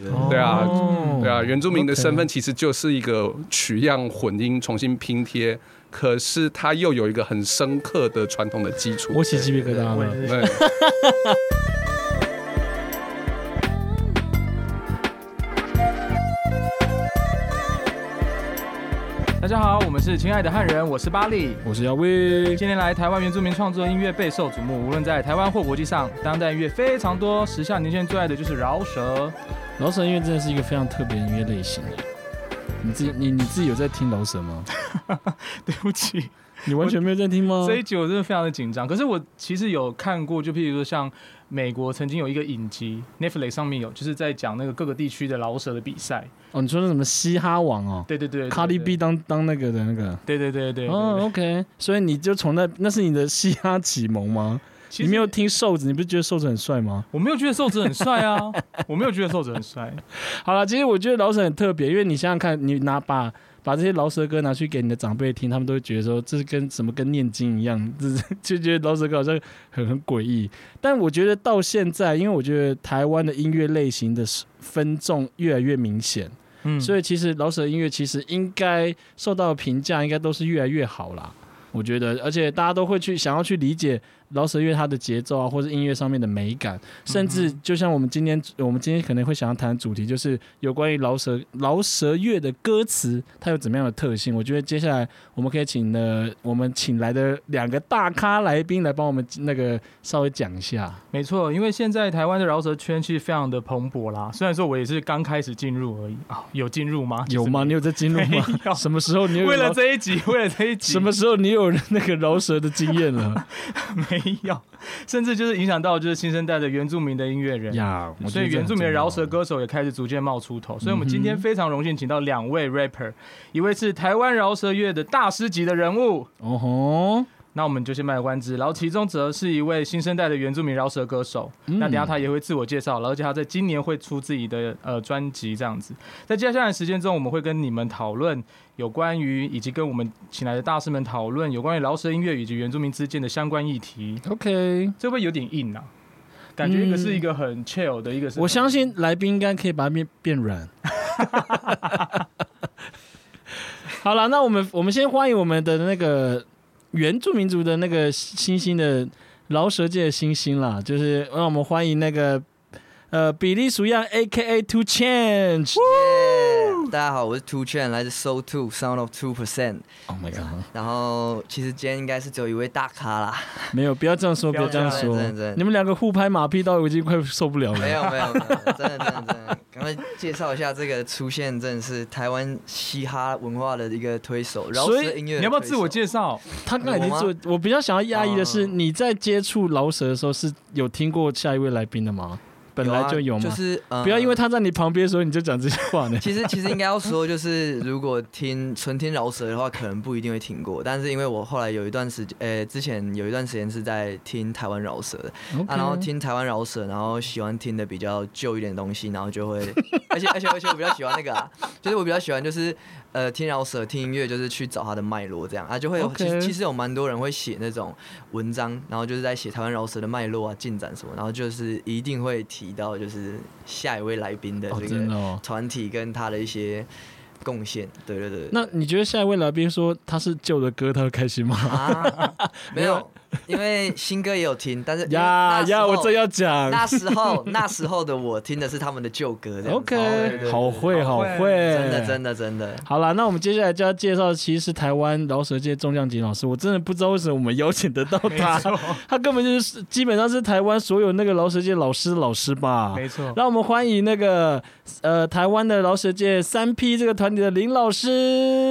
对啊哦对啊，原住民的身份其实就是一个取样混音重新拼贴，可是它又有一个很深刻的传统的基础。我起鸡皮疙瘩了。大家好，我们是亲爱的汉人，我是巴力。我是姚威，近年来，台湾原住民创作音乐备受瞩目，无论在台湾或国际上，当代音乐非常多。时下年轻人最爱的就是饶舌。饶舌音乐真的是一个非常特别的音乐类型。你自己你你自己有在听饶舌吗？对不起，你完全没有在听吗？这一集我真的非常的紧张。可是我其实有看过，就譬如说像美国曾经有一个影集，Netflix 上面有，就是在讲那个各个地区的饶舌的比赛。哦，你说那什么嘻哈王哦对对对对卡利 B 当当那个的那个。对对对对对。哦，OK，所以你就从那那是你的嘻哈启蒙吗？你没有听瘦子，你不是觉得瘦子很帅吗？我没有觉得瘦子很帅啊，我没有觉得瘦子很帅。好了，其实我觉得老沈很特别，因为你想想看，你拿把把这些老舌歌拿去给你的长辈听，他们都会觉得说这是跟什么跟念经一样，这是 就觉得老舌歌好像很很诡异。但我觉得到现在，因为我觉得台湾的音乐类型的分众越来越明显，嗯，所以其实老舍音乐其实应该受到的评价应该都是越来越好啦。我觉得，而且大家都会去想要去理解饶舌乐它的节奏啊，或者音乐上面的美感，甚至就像我们今天我们今天可能会想要谈的主题，就是有关于饶舌饶舌乐的歌词，它有怎么样的特性？我觉得接下来我们可以请的我们请来的两个大咖来宾来帮我们那个稍微讲一下。没错，因为现在台湾的饶舌圈其实非常的蓬勃啦。虽然说我也是刚开始进入而已啊，有进入吗？有吗？你有在进入吗？什么时候你有为了这一集，为了这一集，什么时候你有那个饶舌的经验了？没有？甚至就是影响到就是新生代的原住民的音乐人。所以原住民的饶舌歌手也开始逐渐冒出头，所以我们今天非常荣幸请到两位 rapper，一位是台湾饶舌乐的大师级的人物，哦吼，那我们就先卖个关子，然后其中则是一位新生代的原住民饶舌歌手，嗯那等下他也会自我介绍，而且他在今年会出自己的呃专辑这样子。在接下来的时间中，我们会跟你们讨论有关于以及跟我们请来的大师们讨论有关于饶舌音乐以及原住民之间的相关议题。OK，这会有点硬啊？感觉一个是一个很 chill 的，一个是我相信来宾应该可以把它变变软。好了，那我们我们先欢迎我们的那个原住民族的那个星星的饶舌界的星星啦，就是让我们欢迎那个呃比利鼠样 A K A Two Change。耶大家好，我是 Two Chain，来自 Soul Two Sound of Two Percent。Oh my god！然后其实今天应该是只有一位大咖啦，没有，不要这样说，不不要要这样说。你们两个互拍马屁到我已经快受不了了。没有没有没有，真的真的真的。赶快介绍一下这个出现，真的是台湾嘻哈文化的一个推手，饶所以舌音乐。你要不要自我？介绍？他刚才已经我做，我比较想要压抑的是，哦你在接触饶舌的时候是有听过下一位来宾的吗？本来就有吗？就是、呃不要因为他在你旁边的时候你就讲这些话呢。其实其实应该要说，就是如果听纯听饶舌的话，可能不一定会听过。但是因为我后来有一段时间，呃，之前有一段时间是在听台湾饶舌啊，然后听台湾饶舌，然后喜欢听的比较旧一点的东西，然后就会，而且而且而且我比较喜欢那个啊，就是我比较喜欢就是呃听饶舌听音乐，就是去找它的脉络这样啊，就会其实其实有蛮多人会写那种文章，然后就是在写台湾饶舌的脉络啊、进展什么，然后就是一定会提到就是下一位来宾的哦，这个。团体跟他的一些贡献，对对对。那你觉得下一位来宾说他是旧的歌，他会开心吗？啊，没有，因为新歌也有听，但是呀呀，我正要讲。那时候 那时候的我听的是他们的旧歌，OK，好会好好会会，真的真的真的，好了，那我们接下来就要介绍，其实是台湾饶舌界重量级老师，我真的不知道为什么我们邀请得到 他，他根本就是基本上是台湾所有那个饶舌界老师的老师吧。没错，让我们欢迎那个呃台湾的饶舌界三 P 这个团体的林老师。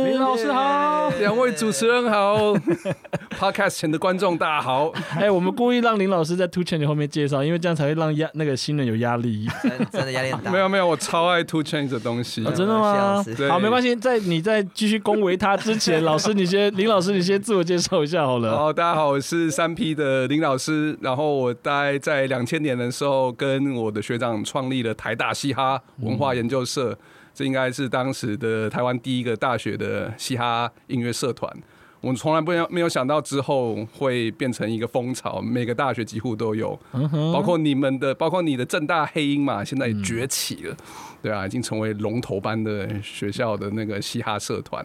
林老师好。两位主持人好，Podcast 前的观众大家好。哎、我们故意让林老师在 Two Chain 后面介绍，因为这样才会让压那个新人有压力。真真的压力很大。没有没有，我超爱 Two Chainz 的东西哦，。真的吗好，没关系，在你在继续恭维他之前，老师你先，林老师你先自我介绍一下好了。好，大家好，我是三 P 的林老师。然后我大概在两千年的时候，跟我的学长创立了台大嘻哈文化研究社，这应该是当时的台湾第一个大学的嘻哈音乐社团。我们从来不要没有想到之后会变成一个风潮，每个大学几乎都有，嗯，包括你们的，包括你的正大黑鹰嘛，现在也崛起了，对啊，已经成为龙头班的学校的那个嘻哈社团，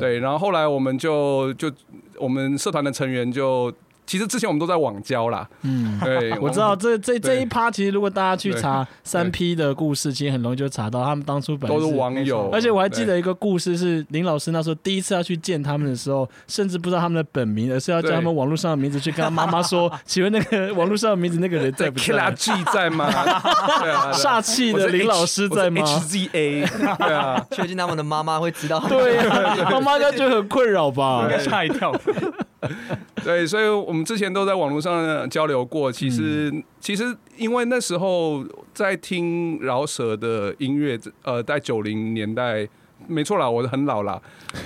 对，然后后来我们就就我们社团的成员就。其实之前我们都在网交啦，嗯。对，我知道这这这一趴，其实如果大家去查三 P 的故事，其实很容易就查到他们当初本都是网友，而且我还记得一个故事，是林老师那时候第一次要去见他们的时候，甚至不知道他们的本名，而是要叫他们网络上的名字去跟他妈妈说：“ 请问那个网络上的名字那个人在在不在 G 在吗？对啊，煞气的林老师在吗？？HZA，对啊，确定他们的妈妈会知道？对呀，妈妈应该觉得很困扰吧应？该吓一跳。对，所以我们之前都在网络上交流过。其实，其实因为那时候在听饶舌的音乐，呃，在九零年代，没错啦，我很老啦。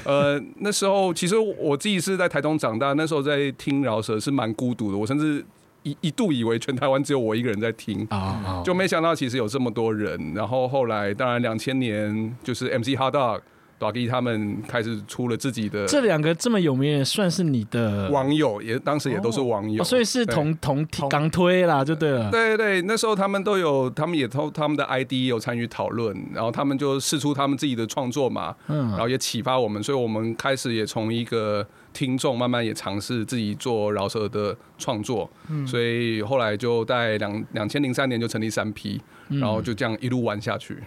呃，那时候其实我自己是在台东长大，那时候在听饶舌是蛮孤独的，我甚至一一度以为全台湾只有我一个人在听。就没想到其实有这么多人，然后后来当然两千年就是 MC Hot Dog、o g 他们开始出了自己的这两个这么有名的人，算是你的网友，也当时也都是网友，哦所以是同同同。港推啦，就对了。对对，那时候他们都有，他们也都他们的 ID 有参与讨论，然后他们就试出他们自己的创作嘛，嗯。然嗯，后也启发我们，所以我们开始也从一个听众慢慢也尝试自己做饶舌的创作，嗯。所以后来就在两两千零三年就成立三 P，嗯。然后就这样一路玩下去。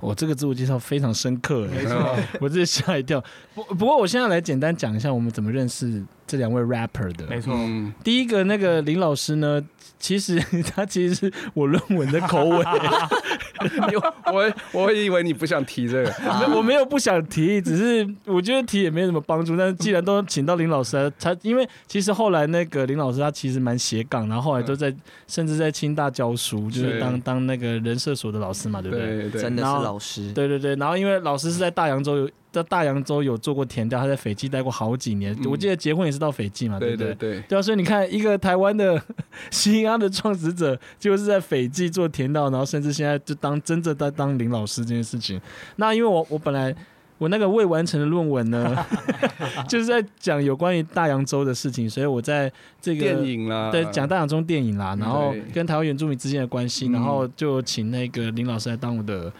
我这个自我介绍非常深刻，没错，我这吓一跳。不不过我现在来简单讲一下我们怎么认识这两位 rapper 的。没错。嗯，第一个那个林老师呢，其实 他其实是我论文的口尾，我我以为你不想提这个，我没有不想提，只是我觉得提也没什么帮助。但是既然都请到林老师来，他因为其实后来那个林老师他其实蛮斜杠，然后后来都在甚至在清大教书，就是是当当那个人社所的老师嘛，对不对？对对。真的是然后老师，对对对，然后因为老师是在大洋洲有在大洋洲有做过田调，他在斐济待过好几年，嗯我记得结婚也是到斐济嘛，对不对对？对，啊，所以你看，一个台湾的西安的创始者，就是在斐济做田道，然后甚至现在就当真正在当林老师这件事情。那因为我我本来我那个未完成的论文呢，就是在讲有关于大洋洲的事情，所以我在这个电影啦，对讲大洋洲电影啦，然后跟台湾原住民之间的关系，嗯然后就请那个林老师来当我的。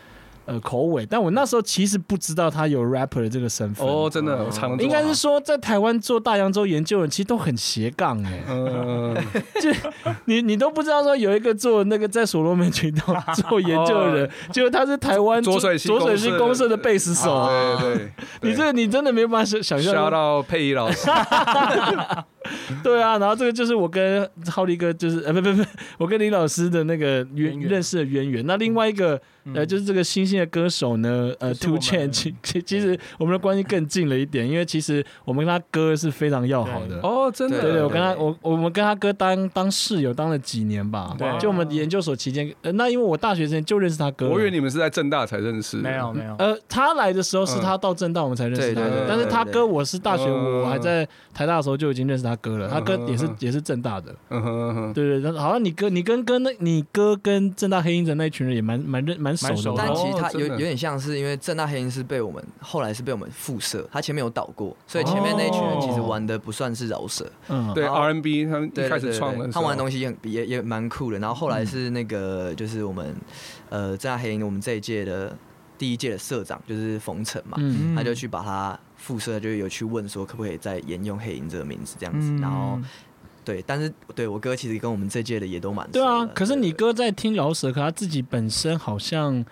呃，口尾，但我那时候其实不知道他有 rapper 的这个身份。哦，真的，我常应该是说在台湾做大洋洲研究人，其实都很斜杠哎、嗯，就你你都不知道说有一个做那个在所罗门群岛做研究的人，结果他是台湾左水溪浊水溪公社的。贝斯手。对对，你这个你真的没有办法想想需要象，到佩仪老师，对啊，然后这个就是我跟浩力哥，就是呃不不不，我跟林老师的那个渊认识的渊源。那另外一个呃就是这个新兴的歌手呢，呃 Two Chain，其其其实我们的关系更近了一点，因为其实我们跟他哥是非常要好的。哦，真的，对对，我跟他我我们跟他哥当当室友当了几年吧，对。就我们研究所期间，呃，那因为我大学之前就认识他哥，我以为你们是在正大才认识，没有没有，呃，他来的时候是他到正大我们才认识他对的，对对但是他哥我是大学嗯。我还在台大的时候就已经认识他哥了，他哥也是嗯也是正大的，嗯哼嗯哼，对对，但好像你哥你跟跟那你哥跟正大黑鹰的那群人也蛮蛮认蛮熟蛮熟但其实他有有点像是因为正大黑鹰是被我们后来是被我们复社，他前面有倒过，所以前面那一群人其实玩的不算是饶舌，嗯，对，R N B 他们一对开始创的，他玩的东西也也也蛮酷的。然后后来是那个就是我们呃正大黑鹰我们这一届的第一届的社长就是冯晨嘛，嗯他就去把他复社就有去问说可不可以再沿用黑鹰这个名字这样子，嗯。然后对，但是对我哥其实跟我们这届的也都蛮熟对啊，可是你哥在听饶舌，可他自己本身好像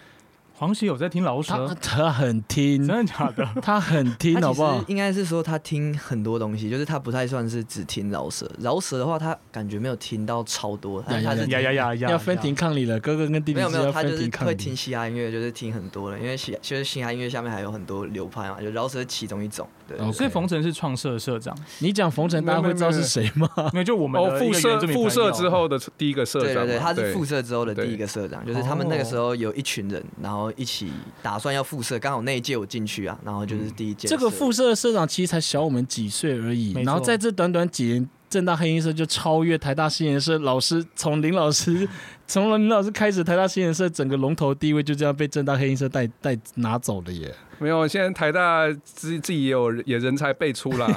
黄喜有在听饶他舌，他很听真，的假的？他很听，他好不好？应该是说他听很多东西，就是他不太算是只听饶舌，饶舌的话他感觉没有听到超多，但是他是呀呀呀呀！要分庭抗礼了，哥哥跟弟弟没有没有，他就是分庭抗礼会听。嘻哈音乐，就是听很多了，因为嘻其实嘻哈音乐下面还有很多流派嘛，就饶舌其中一种。所以冯晨是创社社长，你讲冯晨，大家会知道是谁吗？没有就我们哦，复社复社之后的第一个社长，对对对，他是对。复社之后的第一个社长，就是他们那个时候有一群人，然后一起打算要复社，刚好那一届我进去啊，然后就是第一届。这个副社的社长其实才小我们几岁而已，然后在这短短几年，正大黑音社就超越台大新研社老师，从林老师 从林老师开始，台大新人社整个龙头地位就这样被正大黑音社带带拿走了耶。没有，现在台大自自己也有也人才辈出啦。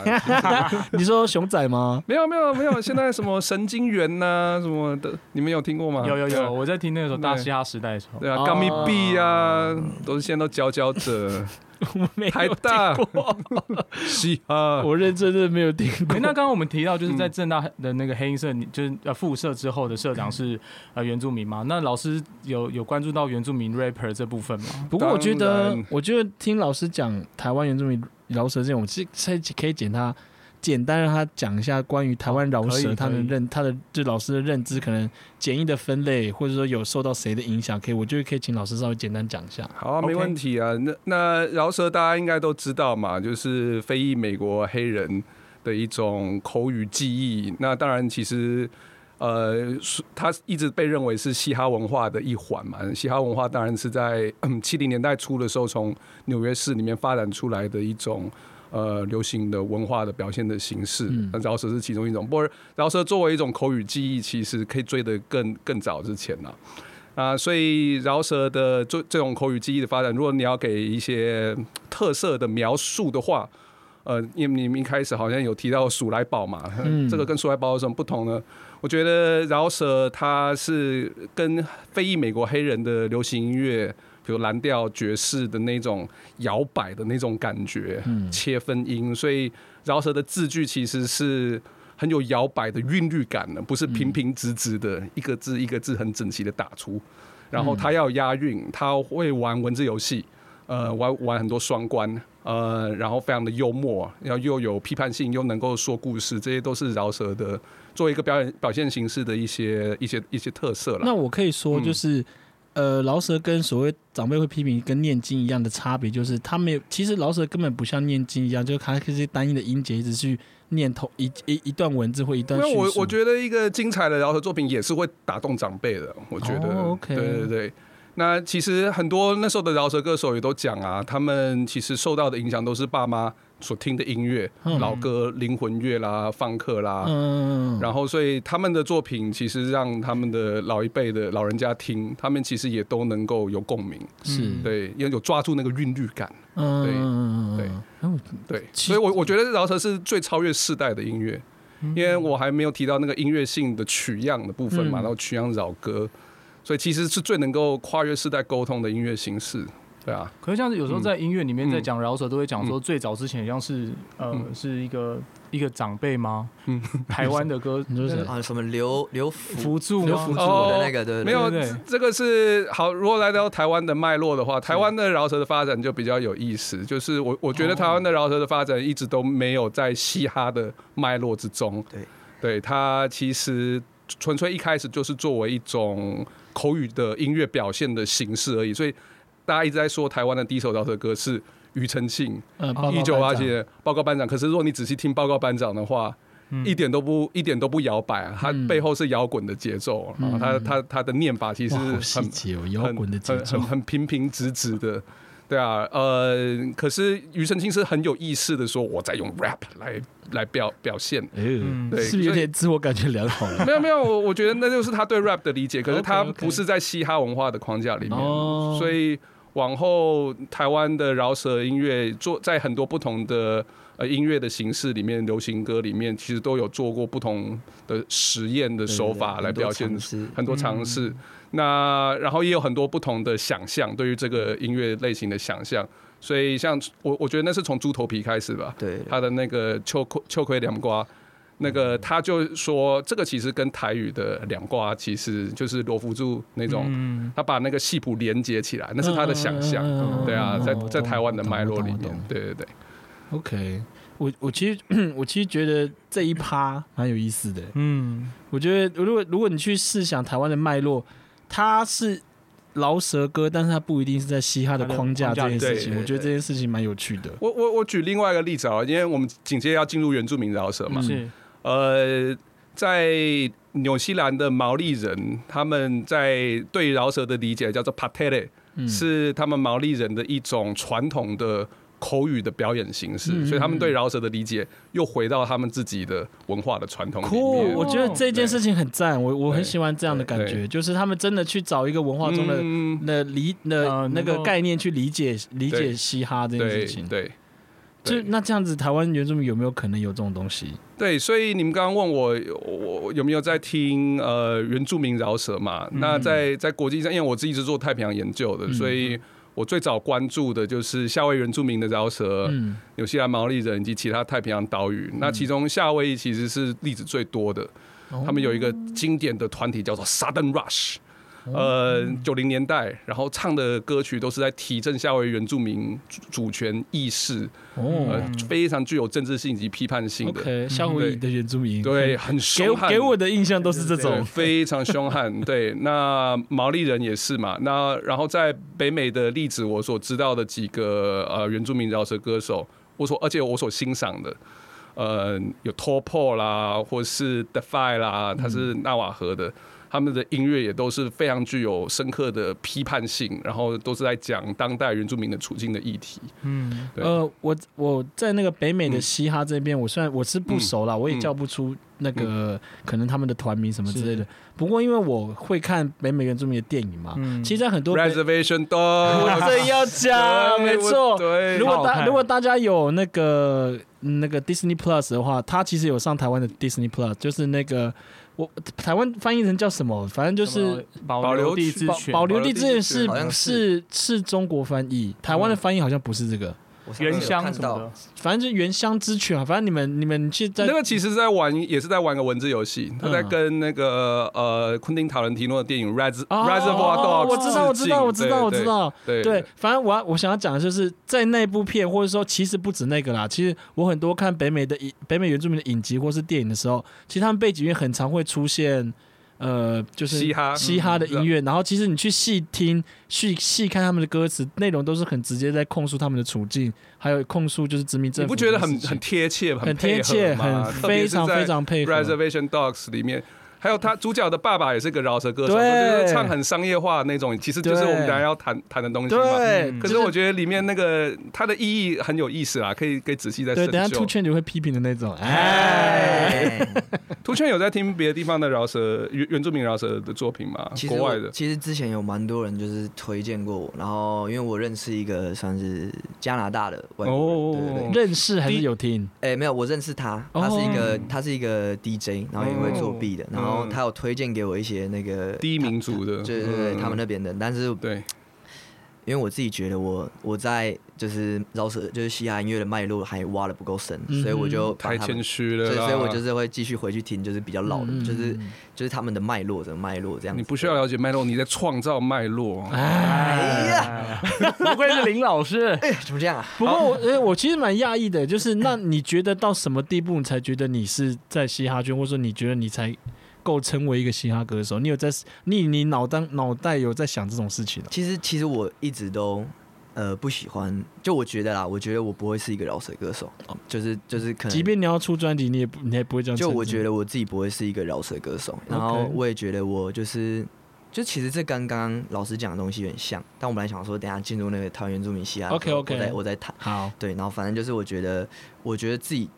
你说熊仔吗？没有没有没有，现在什么神经元呐、什么的，你们有听过吗？有有有，我在听那个时候大嘻哈时代的时候，对啊，哦高密币啊，都是现在都佼佼者。我没有听过，嘻哈，我认真的没有听过诶。那刚刚我们提到，就是在正大的那个黑鹰社，你就是呃副社之后的社长是呃原住民嘛？那老师有有关注到原住民 rapper 这部分吗？不过我觉当得然，我觉得听老师讲台湾原住民饶舌这种，其实可以剪他简单让他讲一下关于台湾饶舌他的认他的就老师的认知，可能简易的分类，或者说有受到谁的影响，可以我觉得可以请老师稍微简单讲一下。好啊，没问题啊。那那饶舌大家应该都知道嘛，就是非裔美国黑人的一种口语记忆。那当然，其实呃，是它一直被认为是嘻哈文化的一环嘛。嘻哈文化当然是在七零年代初的时候，从纽约市里面发展出来的一种。呃，流行的文化的表现的形式，嗯那饶舌是其中一种。不过，饶舌作为一种口语记忆，其实可以追得更更早之前了。啊，所以饶舌的这这种口语记忆的发展，如果你要给一些特色的描述的话，呃，因为你们一开始好像有提到鼠来宝嘛，嗯这个跟鼠来宝有什么不同呢？我觉得饶舌它是跟非裔美国黑人的流行音乐，比如蓝调爵士的那种摇摆的那种感觉，嗯切分音，所以饶舌的字句其实是很有摇摆的韵律感的，不是平平直直的一个字一个字很整齐的打出。然后他要押韵，他会玩文字游戏，呃，玩玩很多双关，呃，然后非常的幽默，然后又有批判性，又能够说故事，这些都是饶舌的作为一个表演表现形式的一些一些一些特色了。那我可以说，嗯就是、呃，饶舌跟所谓长辈会批评跟念经一样的差别，就是他没有，其实饶舌根本不像念经一样，就是它这些单一的音节一直去念头一一一段文字或一段因为我。我觉得一个精彩的饶舌作品也是会打动长辈的，我觉得，对对对。那其实很多那时候的饶舌歌手也都讲啊，他们其实受到的影响都是爸妈所听的音乐，嗯。老歌、灵魂乐啦、放克啦，嗯，然后所以他们的作品其实让他们的老一辈的老人家听，他们其实也都能够有共鸣，是，对，也有抓住那个韵律感，嗯，对嗯，对，所以我我觉得饶舌是最超越世代的音乐。因为我还没有提到那个音乐性的取样的部分嘛，嗯。然后取样饶歌，所以其实是最能够跨越世代沟通的音乐形式，对啊，可是像是有时候在音乐里面嗯在讲饶舌，都会讲说最早之前像是呃嗯。是一个一个长辈吗？嗯。台湾的歌？你说是？啊，什么刘刘福辅助吗？刘福？助哦的那个对，没有这个是好。如果来到台湾的脉络的话，台湾的饶舌的发展就比较有意思。就是我我觉得台湾的饶舌的发展一直都没有在嘻哈的脉络之中。对，对它其实纯粹一开始就是作为一种口语的音乐表现的形式而已。所以大家一直在说台湾的第一首饶舌歌是庾澄庆呃，报告一九八七年报告班长。可是如果你仔细听报告班长的话，一点都不一点都不摇摆啊，它嗯背后是摇滚的节奏，然后他他他的念法其实哇，好很细节哦，摇滚的节奏很很，很平平直直的。对啊，呃，可是庾澄庆是很有意识的说，我在用 rap 来来表表现。嗯，对，是不是有点自我感觉良好了？没有没有，我我觉得那就是他对 rap 的理解，可是他不是在嘻哈文化的框架里面，哦所以往后台湾的饶舌音乐做在很多不同的呃音乐的形式里面，流行歌里面其实都有做过不同的实验的手法来表现很多尝试。那然后也有很多不同的想象，对于这个音乐类型的想象。所以像我，我觉得那是从猪头皮开始吧，对，他的那个秋葵秋葵两瓜，那个他就说这个其实跟台语的两瓜其实就是罗福柱那种，嗯，他把那个戏谱连接起来，那是他的想象。嗯对啊，在嗯在台湾的脉络里面对对对。OK，我我其实 我其实觉得这一趴蛮有意思的。嗯，我觉得如果如果你去试想台湾的脉络，它是饶舌歌，但是它不一定是在嘻哈的框架这件事情。我觉得这件事情蛮有趣的。我我我举另外一个例子啊，因为我们紧接着要进入原住民饶舌嘛，嗯是呃，在纽西兰的毛利人，他们在对饶舌的理解叫做 patele，、嗯是他们毛利人的一种传统的口语的表演形式，嗯所以他们对饶舌的理解又回到他们自己的文化的传统里酷，面。我觉得这件事情很赞，我我很喜欢这样的感觉，就是他们真的去找一个文化中的那理的呃那个概念去理解理解嘻哈这件事对情。对就那这样子，台湾原住民有没有可能有这种东西？对，所以你们刚刚问我我我有没有在听呃原住民饶舌嘛？嗯那在在国际上，因为我自己是做太平洋研究的，所以我最早关注的就是夏威夷原住民的饶舌、嗯纽西兰毛利人以及其他太平洋岛屿。那其中夏威夷其实是例子最多的，哦他们有一个经典的团体叫做 Sudden Rush。呃，九零年代，然后唱的歌曲都是在提振夏威夷原住民主主权意识，哦呃，非常具有政治性以及批判性的。夏威夷的原住民，对，很给凶悍，给我的印象都是这种。非常凶悍。对，那毛利人也是嘛。那然后在北美的例子，我所知道的几个呃原住民饶舌歌手，我所而且我所欣赏的，呃，有 Topo 啦，或是 Defy 啦，他是纳瓦河的。他们的音乐也都是非常具有深刻的批判性，然后都是在讲当代原住民的处境的议题。嗯，呃，我我在那个北美的嘻哈这边，我虽然我是不熟啦，我也嗯叫不出那个可能他们的团名什么之类的。不过因为我会看北美原住民的电影嘛，嗯其实在很多 Reservation 我 Dog，正要讲，没错。对，如果大如果大家有那个嗯那个 Disney Plus 的话，它其实有上台湾的 Disney Plus，就是那个我台湾翻译成叫什么？反正就是保保留地之权，保留地之权是是。是中国翻译，台湾的翻译好像不是这个，原乡什么的，反正就是原乡之犬啊。反正你们你们去在那个其实是在玩，也是在玩个文字游戏。他在嗯跟那个呃昆汀塔伦提诺的电影《Res 哦 Reservoir 哦 Dogs》我知道我知道我知道我知道，对对，反正我要我想要讲的就是，在那部片，或者说其实不止那个啦，其实我很多看北美的影、北美原住民的影集或是电影的时候，其实他们背景音乐很常会出现，呃，就是嘻哈嘻哈的音乐，然后其实你去细听、细细看他们的歌词，内容都是很直接在控诉他们的处境，还有控诉就是殖民政府你不觉得很很贴切、很贴切、吗？很非常非常配特别合。Reservation Dogs 里面。还有他主角的爸爸也是个饶舌歌手，对就是唱很商业化的那种，其实就是我们等一下要谈谈的东西嘛。对，嗯可是我觉得里面那个它的意义很有意思啦，可以可以仔细再对，深等一下兔究。圈你会批评的那种，哎，哎，图圈有在听别的地方的饶舌原原住民饶舌的作品吗？国外的其实之前有蛮多人就是推荐过我，然后因为我认识一个算是加拿大的外国人，对对对。认识还是有听？哎、没有，我认识他，哦他是一个、他是一个 DJ，然后也会作弊的，哦然后嗯。他有推荐给我一些那个第一民族的，对对对，嗯。他们那边的，但是对。因为我自己觉得我我在就是饶舌就是嘻哈音乐的脉络还挖的不够深，嗯所以我就太谦虚了所以，所以我就是会继续回去听，就是比较老的，嗯。就是就是他们的脉络，整个脉络这样子。你不需要了解脉络，你在创造脉络。哎，哎呀，不愧是林老师，哎，怎么这样啊？不过我呃，我其实蛮讶异的，就是那你觉得到什么地步，你才觉得你是在嘻哈圈，或者说你觉得你才够称为一个嘻哈歌手？你有在你你脑当脑袋有在想这种事情哦？其实其实我一直都呃不喜欢，就我觉得啦，我觉得我不会是一个饶舌歌手，就是就是可能，即便你要出专辑，你也不你也不会这样。就我觉得我自己不会是一个饶舌歌手，然后我也觉得我就是。就其实这跟刚刚老师讲的东西有点像，但我本来想说，等下进入那个桃园原住民嘻哈的时候 OK，OK 我再我再谈。好，对，然后反正就是我觉得，我觉得自己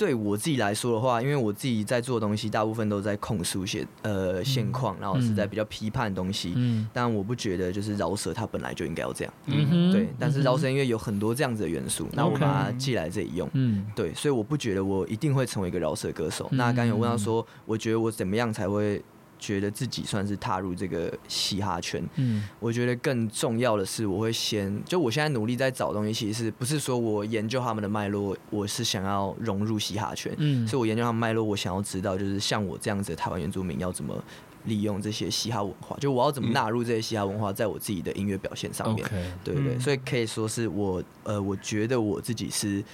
对我自己来说的话，因为我自己在做的东西大部分都在控诉些呃现况，然后是在比较批判的东西。嗯但我不觉得就是饶舌它本来就应该要这样，嗯哼，对。但是饶舌嗯音乐有很多这样子的元素，那我把它寄来这里用。嗯对，所以我不觉得我一定会成为一个饶舌歌手。嗯那刚刚有问到说，我觉得我怎么样才会觉得自己算是踏入这个嘻哈圈？嗯。我觉得更重要的是，我会先就我现在努力在找东西，其实是不是说我研究他们的脉络，我是想要融入嘻哈圈，嗯，所以我研究他们脉络，我想要知道就是像我这样子的台湾原住民要怎么利用这些嘻哈文化，就我要怎么纳入这些嘻哈文化在我自己的音乐表现上面。对对对，嗯。所以可以说是我呃，我觉得我自己是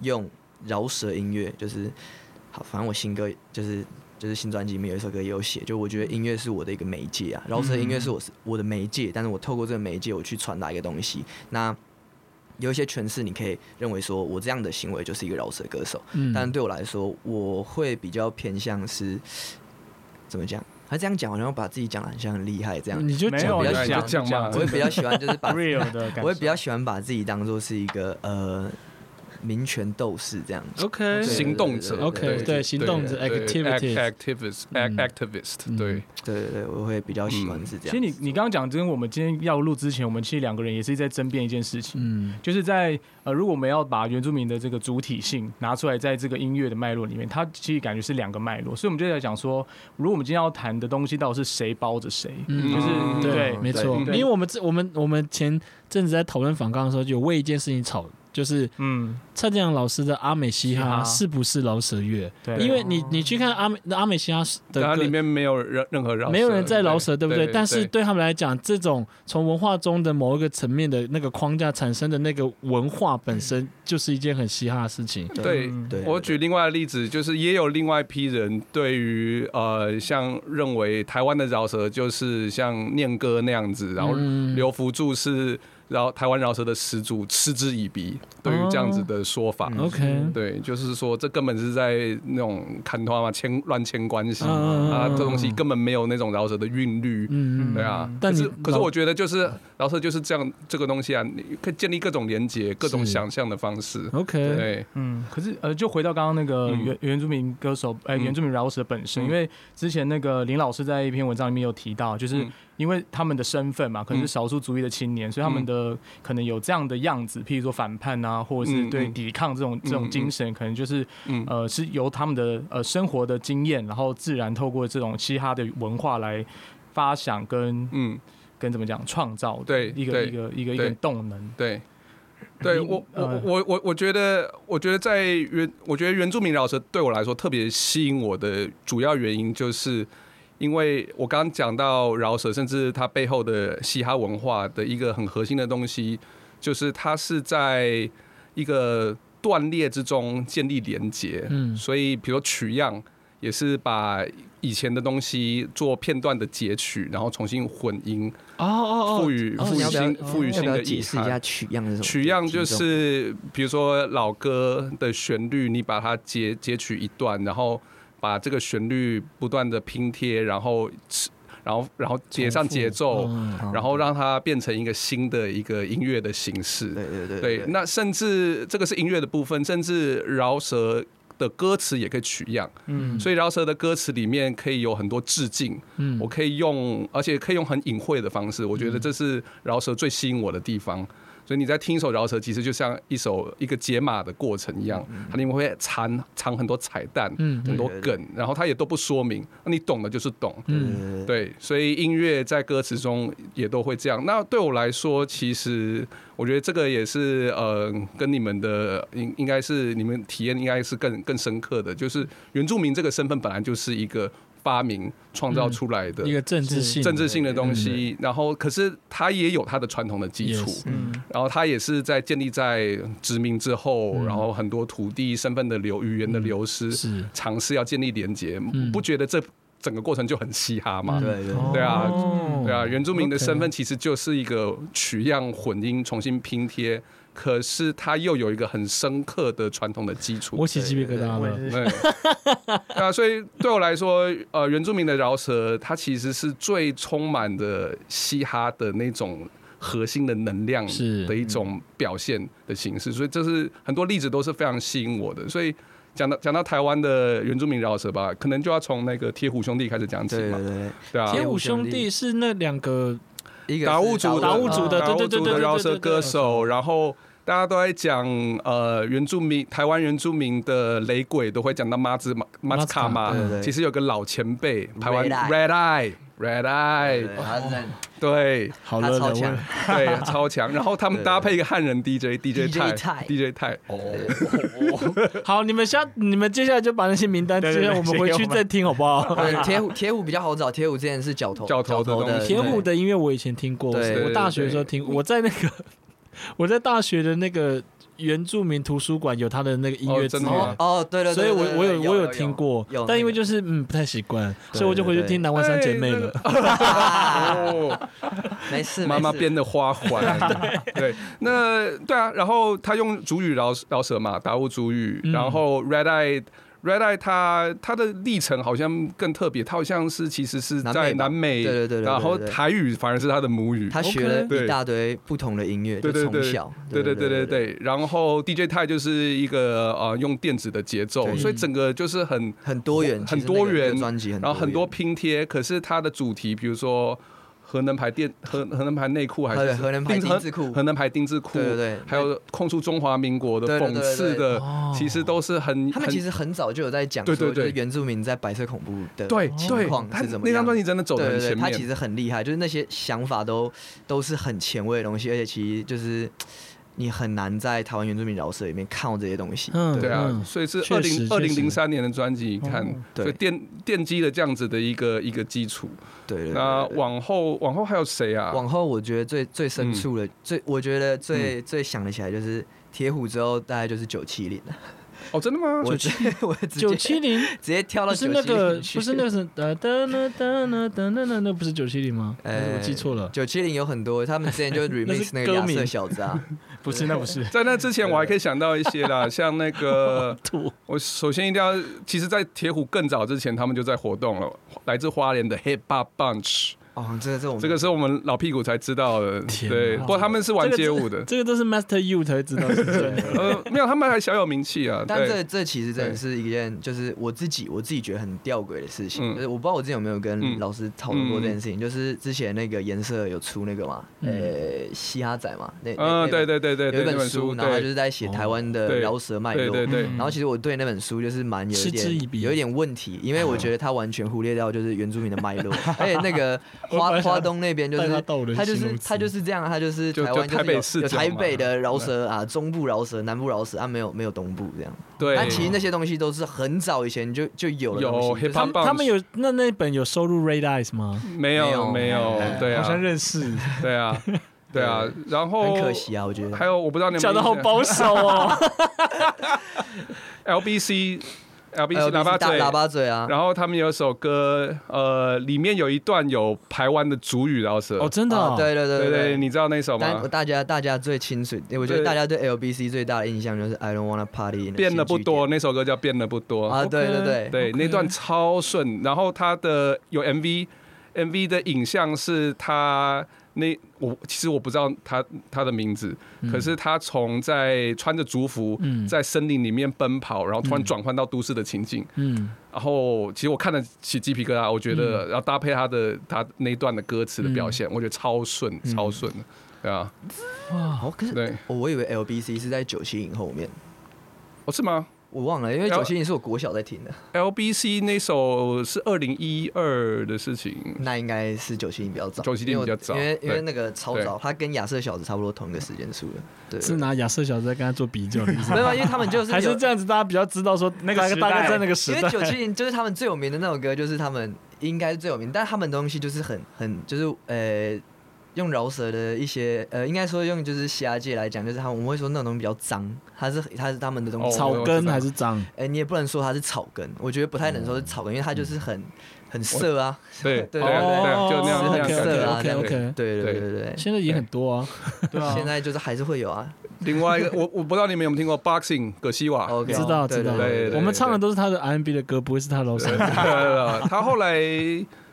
用饶舌音乐，就是好，反正我新歌就是就是新专辑里面有一首歌也有写，就我觉得音乐是我的一个媒介啊，饶舌音乐是我是我的媒介，但是我透过这个媒介我去传达一个东西，那。有一些诠释，你可以认为说我这样的行为就是一个饶舌歌手，嗯，但对我来说，我会比较偏向是怎么讲？他这样讲好像把自己讲的很像很厉害这样。你就没有比较讲讲嘛我会比较喜欢就是把，real 的感，我会比较喜欢把自己当做是一个呃民权斗士这样子。OK 行动者。OK，对行动者 activities activist 嗯。activist 嗯。对，对对对，我会比较喜欢是这样。其实你你刚刚讲，跟我们今天要录之前，我们其实两个人也是在争辩一件事情，嗯。就是在呃，如果我们要把原住民的这个主体性拿出来，在这个音乐的脉络里面，它其实感觉是两个脉络，所以我们就在讲说，如果我们今天要谈的东西，到底是谁包着谁？嗯，就是嗯对，对没错，因为我们这我们我们前阵子在讨论反抗的时候，就有为一件事情吵，就是嗯，蔡健雅老师的阿美嘻哈是不是饶舌乐？对，因为你你去看阿美阿美嘻哈的歌它里面没有任任何饶，没有人在饶舌，对不对？但是对他们来讲，这种从文化中的某一个层面的那个框架产生的那个文化本身，就是一件很嘻哈的事情。对。我举另外的例子，就是也有另外一批人对于呃，像认为台湾的饶舌就是像念歌那样子，然后嗯。刘福柱是饶台湾饶舌的始祖，嗤之以鼻。对于这样子的说法，哦 OK，对，就是说这根本是在那种看团嘛，牵乱牵关系。嗯啊，这东西根本没有那种饶舌的韵律。嗯对啊，但是可是我觉得就是饶舌就是这样这个东西啊，你可以建立各种连接、各种想象的方式。OK，对，嗯，可是呃，就回到刚刚那个嗯。原原住民歌手，呃，嗯。原住民饶舌本身，嗯。因为之前那个林老师在一篇文章里面有提到，就是嗯因为他们的身份嘛，可能是嗯。少数族裔的青年，所以他们的可能有这样的样子，譬如说反叛啊，或者是对抵抗这种这种嗯。精神，可能就是嗯。呃是由他们的呃生活的经验，然后自然透过这种嘻哈的文化来发想跟嗯，跟怎么讲创造的对对一个一个一个一个动能。对。对我我呃。我我我觉得，我觉得在原，我觉得原住民饶舌对我来说特别吸引我的主要原因，就是因为我刚刚讲到饶舌，甚至它背后的嘻哈文化的一个很核心的东西，就是它是在一个断裂之中建立连结。嗯所以，比如说取样，也是把以前的东西做片段的截取，然后重新混音，哦哦哦，赋予赋予新赋予新的意解释一下。取样是什么？取样就是，比如说老歌的旋律，你把它截截取一段，然后把这个旋律不断的拼贴，然后然后然后接上节奏，嗯然后让它变成一个新的一个音乐的形式。对对对对，那甚至这个是音乐的部分，甚至饶舌的歌词也可以取样。嗯，所以饶舌的歌词里面可以有很多致敬，嗯我可以用，而且可以用很隐晦的方式，我觉得这是饶舌最吸引我的地方。所以你在听一首饶舌，其实就像一首一个解码的过程一样，它里面会藏藏很多彩蛋，嗯很多梗，然后它也都不说明，那你懂的就是懂。对，所以音乐在歌词中也都会这样。那对我来说，其实我觉得这个也是呃，跟你们的应应该是你们体验应该是更更深刻的，就是原住民这个身份本来就是一个发明创造出来的一个政治性政治性的东西，然后可是它也有它的传统的基础 Yes，嗯。然后它也是在建立在殖民之后，嗯。然后很多土地身份的流、语言的流失，是。尝试要建立连结，嗯。不觉得这整个过程就很嘻哈吗？对对对。啊哦。对啊，原住民的身份其实就是一个取样混音、重新拼贴，可是它又有一个很深刻的传统的基础。我起鸡皮疙瘩了。我也是对，对啊，所以对我来说，呃，原住民的饶舌，它其实是最充满的嘻哈的那种核心的能量是的一种表现的形式，所以这是很多例子都是非常吸引我的。所以讲到讲到台湾的原住民饶舌吧，可能就要从那个铁虎兄弟开始讲起嘛对对，对，对啊，铁虎兄弟是那两个一个达悟族达悟族的对对对对饶舌歌手，然后大家都在讲呃原住民台湾原住民的雷鬼都会讲到马子马马兹卡嘛其实有个老前辈台湾 Red Red Eye Red 对 Eye 对。好了超强。对超强，然后他们搭配一个汉人 DJ DJ 泰 DJ 泰哦，好，你们下你们接下来就把那些名单，接下来我们回去再听好不好？对铁虎铁虎比较好找，铁虎之前是角头角头的铁虎的音乐我以前听过，对我大学的时候听，我在那个 我在大学的那个原住民图书馆有他的那个音乐资哦真的吗？源。哦，对对，对所以我我有我有听过，但因为就是嗯不太习惯，所以我就回去对。听南湾三姐妹了。哦，没事，妈妈编的花环，对，那对啊，然后他用主语饶饶舌嘛，达悟主语，嗯。然后 Red Eye Red Eye 它它的历程好像更特别，它好像是其实是在南美对对对然后台语反而是他的母语。他学了一大堆不同的音乐，就对对对从小，对对对对对，然后 DJ 泰就是一个呃用电子的节奏，所以整个就是很很多元，很多元专辑，然后很多拼贴，可是它的主题，比如说核能牌电核核能牌内裤还是？核核能牌定丁字裤。核能牌丁字裤，对对对。还有控诉中华民国的讽刺的哦，其实都是很他们其实很早就有在讲说，对对对。就是原住民在白色恐怖的对情况是怎么样。那张专辑真的走对对对，得很前面，他其实很厉害，就是那些想法都都是很前卫的东西，而且其实就是你很难在台湾原住民饶舌里面看到这些东西。嗯对啊，嗯所以是二零二零零三年的专辑，你看哦，所以对奠奠基了这样子的一个一个基础。对那往后往后还有谁啊？往后我觉得最最深处嗯的、最我觉得最、最想得起来就是铁虎之后，大概就是九七零了。哦，真的吗？我直我九七零直接跳到不是九那个不是那个是呃噔噔噔噔噔噔噔，那不是九七零吗？还是我记错了。九七零有很多，他们之前就 remix 那个歌名亚瑟小子啊，不是，那不是。在那之前，我还可以想到一些啦，像那个吐，我首先一定要，其实，在铁虎更早之前，他们就在活动了。来自花莲的 Hip Hop Bunch，哦，这个这种这个是我们老屁股才知道的。对，不过他们是玩街舞的，这个都是 Master You 才会知道是真的。呃，没有，他们还小有名气啊。但这，这其实真的是一件，就是我自己我自己觉得很吊诡的事情，嗯就是我不知道我之前有没有跟嗯老师讨论过这件事情，就是之前那个颜色有出那个嘛，嗯呃，嘻哈仔嘛，那嗯，对对对对有对，那本一本书，然后就是在写台湾的饶舌脉络。对对然后其实我对那本书就是蛮有一嗤之以鼻点有一点问题，因为我觉得他完全忽略掉就是原住民的脉络，而且那个花花东那边就是他就是他就是这样，他就是台湾就台北台北的饶舌啊，中部饶舌、南部饶舌啊，没有没有东部这样。对，但其实那些东西都是很早以前就就有了有 hip 他 hop 们他们有那那本有收入 Red Eyes 吗？没有没有对好像啊，认识。对啊，对啊，然后很可惜啊，我觉得。还有我不知道你们讲的好保守哦。LBC LBC 呃喇叭嘴喇叭嘴啊，然后他们有首歌，呃，里面有一段有台湾的主语然后是。哦，真的哦。啊对对对对对，对。你知道那首吗？大家大家最清楚，我觉得大家对 LBC 最大的印象就是 I don't wanna party，in the 变得不多，那首歌叫变得不多。啊，对对对对那段超顺。然后他的有 MV，MV 的影像是他那我其实我不知道他他的名字，嗯。可是他从在穿着族服嗯。在森林里面奔跑，然后突然嗯转换到都市的情境，嗯，然后其实我看得起鸡皮疙瘩，我觉得然后搭配他的他那一段的歌词的表现，我觉得超顺嗯。超顺的，对啊，哇，好，可是对，哦我以为 LBC 是在九七影后面，哦是吗我忘了，因为九七年是我国小在听的，？LBC 那首是二零一二的事情，那应该是九七年比较早，970因为我比较早因为因为那个超早，他跟亚瑟小子差不多同一个时间出的，对，是拿亚瑟小子在跟他做比较没有，因为他们就是有还是这样子，大家比较知道说那个时代大概在那个时代因为。九七年就是他们最有名的那首歌，就是他们应该是最有名，但他们东西就是很很就是呃。用饶舌的一些呃，应该说用就是虾界来讲，就是他们我们会说那种东西比较脏，它是它是他们的东西。哦草根还是脏？哎、你也不能说它是草根，我觉得不太能说是草根，因为它就是很很色 啊，对对对啊对就那样很啊 OK OK 对对对对对。现在也很多啊。对啊，现在就是还是会有啊，另外一个，我我不知道你们有没有听过 Boxing 葛西瓦。OK，知道知道我们唱的都是他的 R&B 的歌，不会是他饶舌。他后来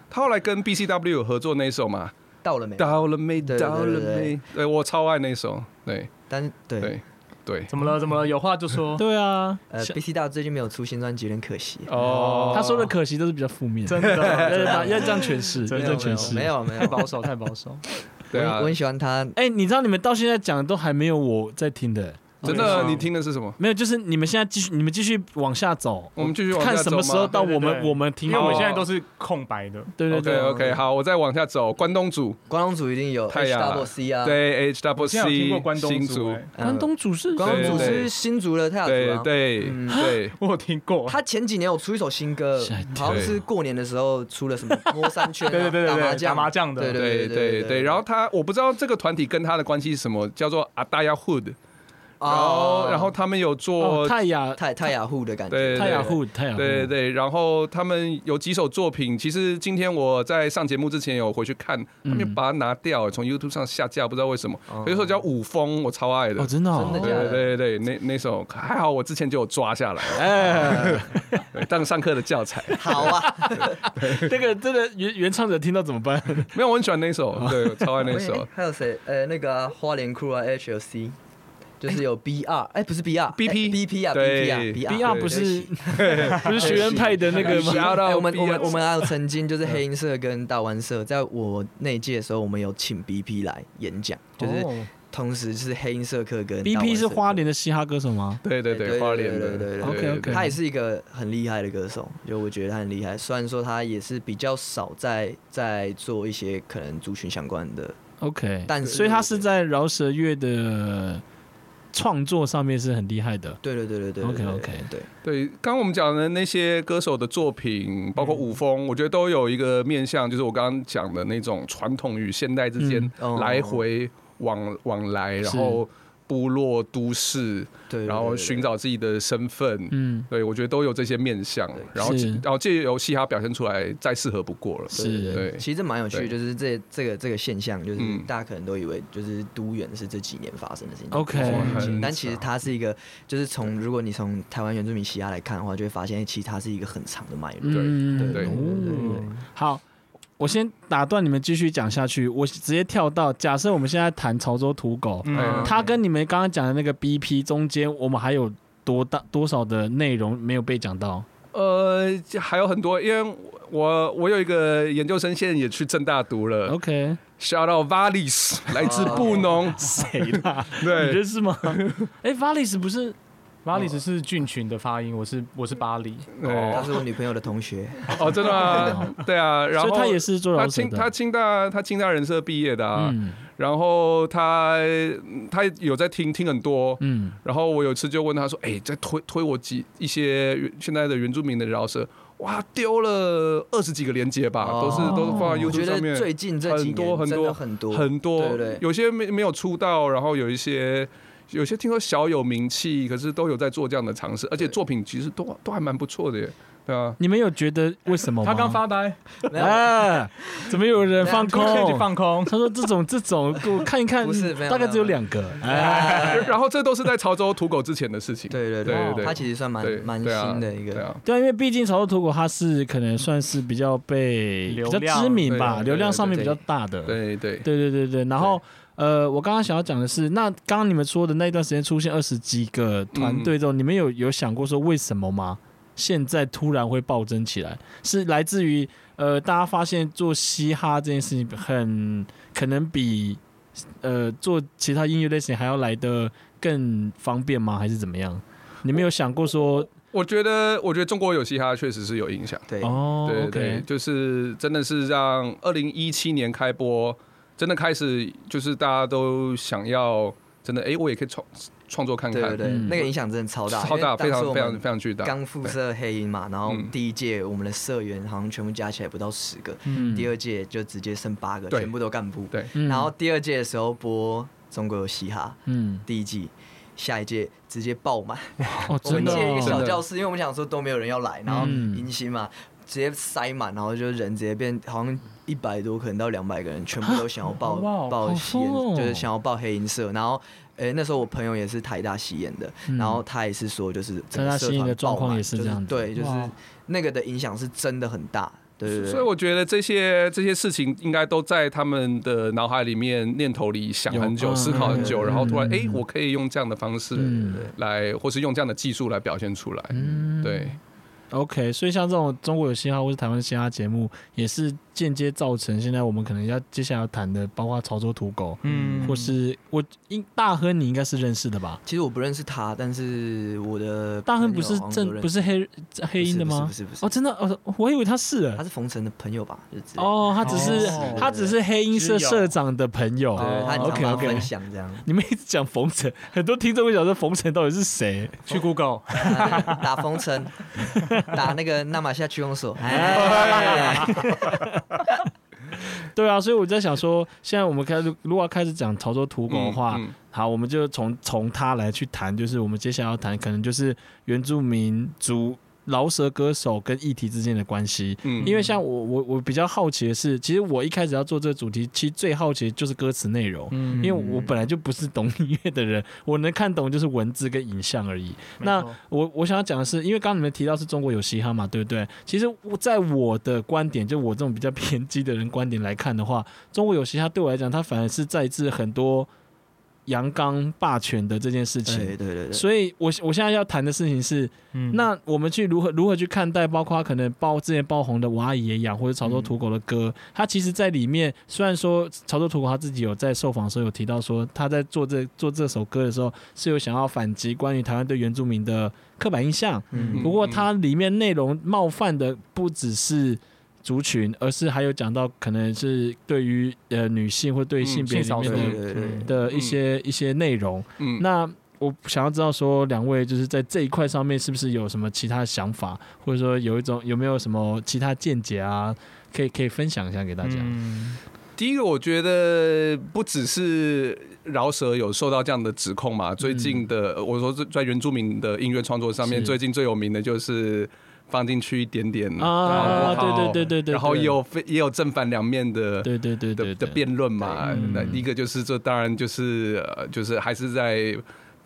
他后来跟 BCW 有合作那一首嘛，到了没？到了没？对对对到了没？对我超爱那首，对但是对对对。怎么了？怎么了？有话就说。对啊，呃，BC 大最近没有出新专辑，有点可惜。哦，他说的可惜都是比较负面，真的要把要这样诠释，要真的这样诠释。没有没有，太保守，太保守。对我，很喜欢他。哎，你知道你们到现在讲的都还没有我在听的，真的，你听的是什么？没有，就是你们现在继续，你们继续往下走，我们继续往下看什么时候到我们对对对。我们听因为我们哦现在都是空白的。对对 OK 对，OK，好，我再往下走。关东煮，关东煮一定有太 H 阳 double C 啊，，对 H 我 W 现在有听过 C 关东煮，新竹，哎。关东煮是关东煮对对。是新竹的泰雅族对啊。对嗯。对，我有听过。他前几年有出一首新歌吓一，好像是过年的时候出了什么 摸三圈啊，对对对对对，打打麻将，麻将的。对对对对，然后他我不知道这个团体跟他的关系是什么，叫做阿大亚 Hood。然后然后他们有做哦，泰雅太太雅户的感觉，对泰雅户泰雅户，对对对，然后他们有几首作品，其实今天我在上节目之前有回去看，他们把它拿掉，从 YouTube 上下架，不知道为什么。有一首叫《舞风》，我超爱的。哦，真的哦真的假的对对对，那那首还好，我之前就有抓下来，哎，当上课的教材。好啊，那个真的原原唱者听到怎么办？没有，我很喜欢那首，对，我超爱那首。还有谁？呃，那个啊花莲 crew 啊，HLC，就是有 BR，哎，不是 BR，BP BP 啊，BP 啊 B 二不是 不是学院派的那个吗？我们我们我们还有曾经就是黑鹰社跟大湾社，在我那一届的时候，我们有请 BP 来演讲，就是哦。同时是黑鹰社课跟 BP 是花莲的嘻哈歌手吗？对对对，花莲的。对对对对 OK，OK。他也是一个很厉害的歌手，就我觉得他很厉害。虽然说他也是比较少在在做一些可能族群相关的，OK，但是所以他是在饶舌乐的创作上面是很厉害的。对对对对对 OK，OK 对，对，刚刚我们讲的那些歌手的作品，包括舞风，我觉得都有一个面向，就是我刚刚讲的那种传统与现代之间来回往往来，然后部落、都市，对，然后寻找自己的身份。嗯，对，我觉得都有这些面向，然后然后借由嘻哈表现出来，再适合不过了。是。对其实蛮有趣就是这这个这个现象，就是嗯。大家可能都以为就是都远是这几年发生的事情 OK 很但其实它是一个，就是从如果你从台湾原住民嘻哈来看的话，就会发现，哎其实它是一个很长的脉络。对对对。哦对。好，我先打断你们继续讲下去，我直接跳到假设我们现在谈潮州土狗，嗯。它跟你们刚刚讲的那个 BP 中间，我们还有多大多少的内容没有被讲到？呃，还有很多，因为我我有一个研究生，现在也去正大读了。OK，，shout out Valis，来自布农，谁啦？对。你认识吗？哎，Valis 不是巴黎只是菌群的发音，我是我是巴黎，他对，是我女朋友的同学，哦，真的吗？对啊，然后所以他也是做他饶舌的。清他清大他清大人社毕业的啊，嗯。然后他他有在听听很多，嗯，然后我有一次就问他说：“哎、在推推我几一些原现在的原住民的饶舌，哇，丢了二十几个连接吧，哦。都是都是放在 YouTube 上得面，最近这几很多年真的很多很多。很多，对对对。有些没没有出道，然后有一些有些听说小有名气，可是都有在做这样的尝试，而且作品其实都都还蛮不错的耶，对啊。你们有觉得为什么吗？他刚发呆，哎，怎么有人放空？放空。他说：“这种这种，给我看一看，不是大概只有两个。”哎，然后这都是在潮州土狗之前的事情，对对对。对对他其实算蛮蛮新的一个，对啊，对啊，因为毕竟潮州土狗它是可能算是比较被比较知名吧，流量上面比较大的。对对。对对对对，然后呃，我刚刚想要讲的是，那刚刚你们说的那段时间出现二十几个团队之后，你们有有想过说为什么吗？现在突然会暴增起来，是来自于呃，大家发现做嘻哈这件事情很可能比呃做其他音乐类型还要来的更方便吗？还是怎么样？你们有想过说我觉得我觉得中国有嘻哈确实是有影响。对哦对对就是真的是让二零一七年开播，真的开始就是大家都想要真的哎、我也可以创创作看看，对对对，嗯。那个影响真的超大，超大，非常非常非常巨大。刚复社黑鹰嘛，然后嗯。第一届我们的社员好像全部加起来不到十个，嗯。第二届就直接剩八个，全部都干部。对，嗯。然后第二届的时候播中国有嘻哈嗯，第一季，下一届直接爆满，哦，我们借一个哦小教室，因为我们想说都没有人要来，然后嗯。迎新嘛，直接塞满，然后就人直接变好像一百多，可能到两百个人，全部都想要报报西演，疯哦。就是想要报黑银社，然后。诶，那时候我朋友也是台大西演的，嗯。然后他也是说，就是整台大个社西演的状况团爆满也是这样对，就是那个的影响是真的很大，对对对。所以我觉得这些这些事情应该都在他们的脑海里面、念头里想很久、思考很久，嗯然后突然哎、嗯我可以用这样的方式嗯。来，或是用这样的技术来表现出来。嗯。对，OK，所以像这种中国有嘻哈或是台湾嘻哈节目，也是间接造成现在我们可能要接下来要谈的，包括潮州土狗，嗯或是我应大亨，你应该是认识的吧？其实我不认识他，但是我的大亨不是正不是黑黑鹰的吗不？是不是不是哦，真的哦，我以为他是他是冯晨的朋友吧？哦，他只是哦他只是黑鹰社社长的朋友。OK OK，分享这样，你们一直讲冯晨，很多听众会想说冯晨到底是谁？去 Google，打冯晨，打那个纳马夏区公所，哎，对啊，所以我在想说，现在我们开始如果要开始讲潮州土狗的话，嗯好，我们就从从它来去谈，就是我们接下来要谈，可能就是原住民族饶舌歌手跟议题之间的关系。嗯因为像我我我比较好奇的是，其实我一开始要做这个主题，其实最好奇的就是歌词内容。嗯因为我本来就不是懂音乐的人，我能看懂就是文字跟影像而已。那我我想要讲的是，因为刚刚你们提到是中国有嘻哈嘛，对不对？其实我在我的观点，就我这种比较偏激的人观点来看的话，中国有嘻哈对我来讲，它反而是在自很多阳刚霸权的这件事情。对对对对，所以我我现在要谈的事情是，嗯那我们去如何如何去看待，包括可能包之前爆红的我阿姨也养或者潮州土狗的歌，他其实在里面虽然说潮州土狗他自己有在受访的时候有提到说他在做这做这首歌的时候是有想要反击关于台湾对原住民的刻板印象，嗯不过它里面内容冒犯的不只是。族群，而是还有讲到可能是对于呃女性或对性别里面的、一些、一些内容。嗯，那我想要知道说，两位就是在这一块上面是不是有什么其他想法，或者说有一种有没有什么其他见解啊？可以可以分享一下给大家。嗯第一个，我觉得不只是饶舌有受到这样的指控嘛，最近的我说在原住民的音乐创作上面，最近最有名的就是放进去一点点啊对对对对对然后也有非也有正反两面的对对对的的辩论嘛。那嗯一个就是这当然就是呃就是还是在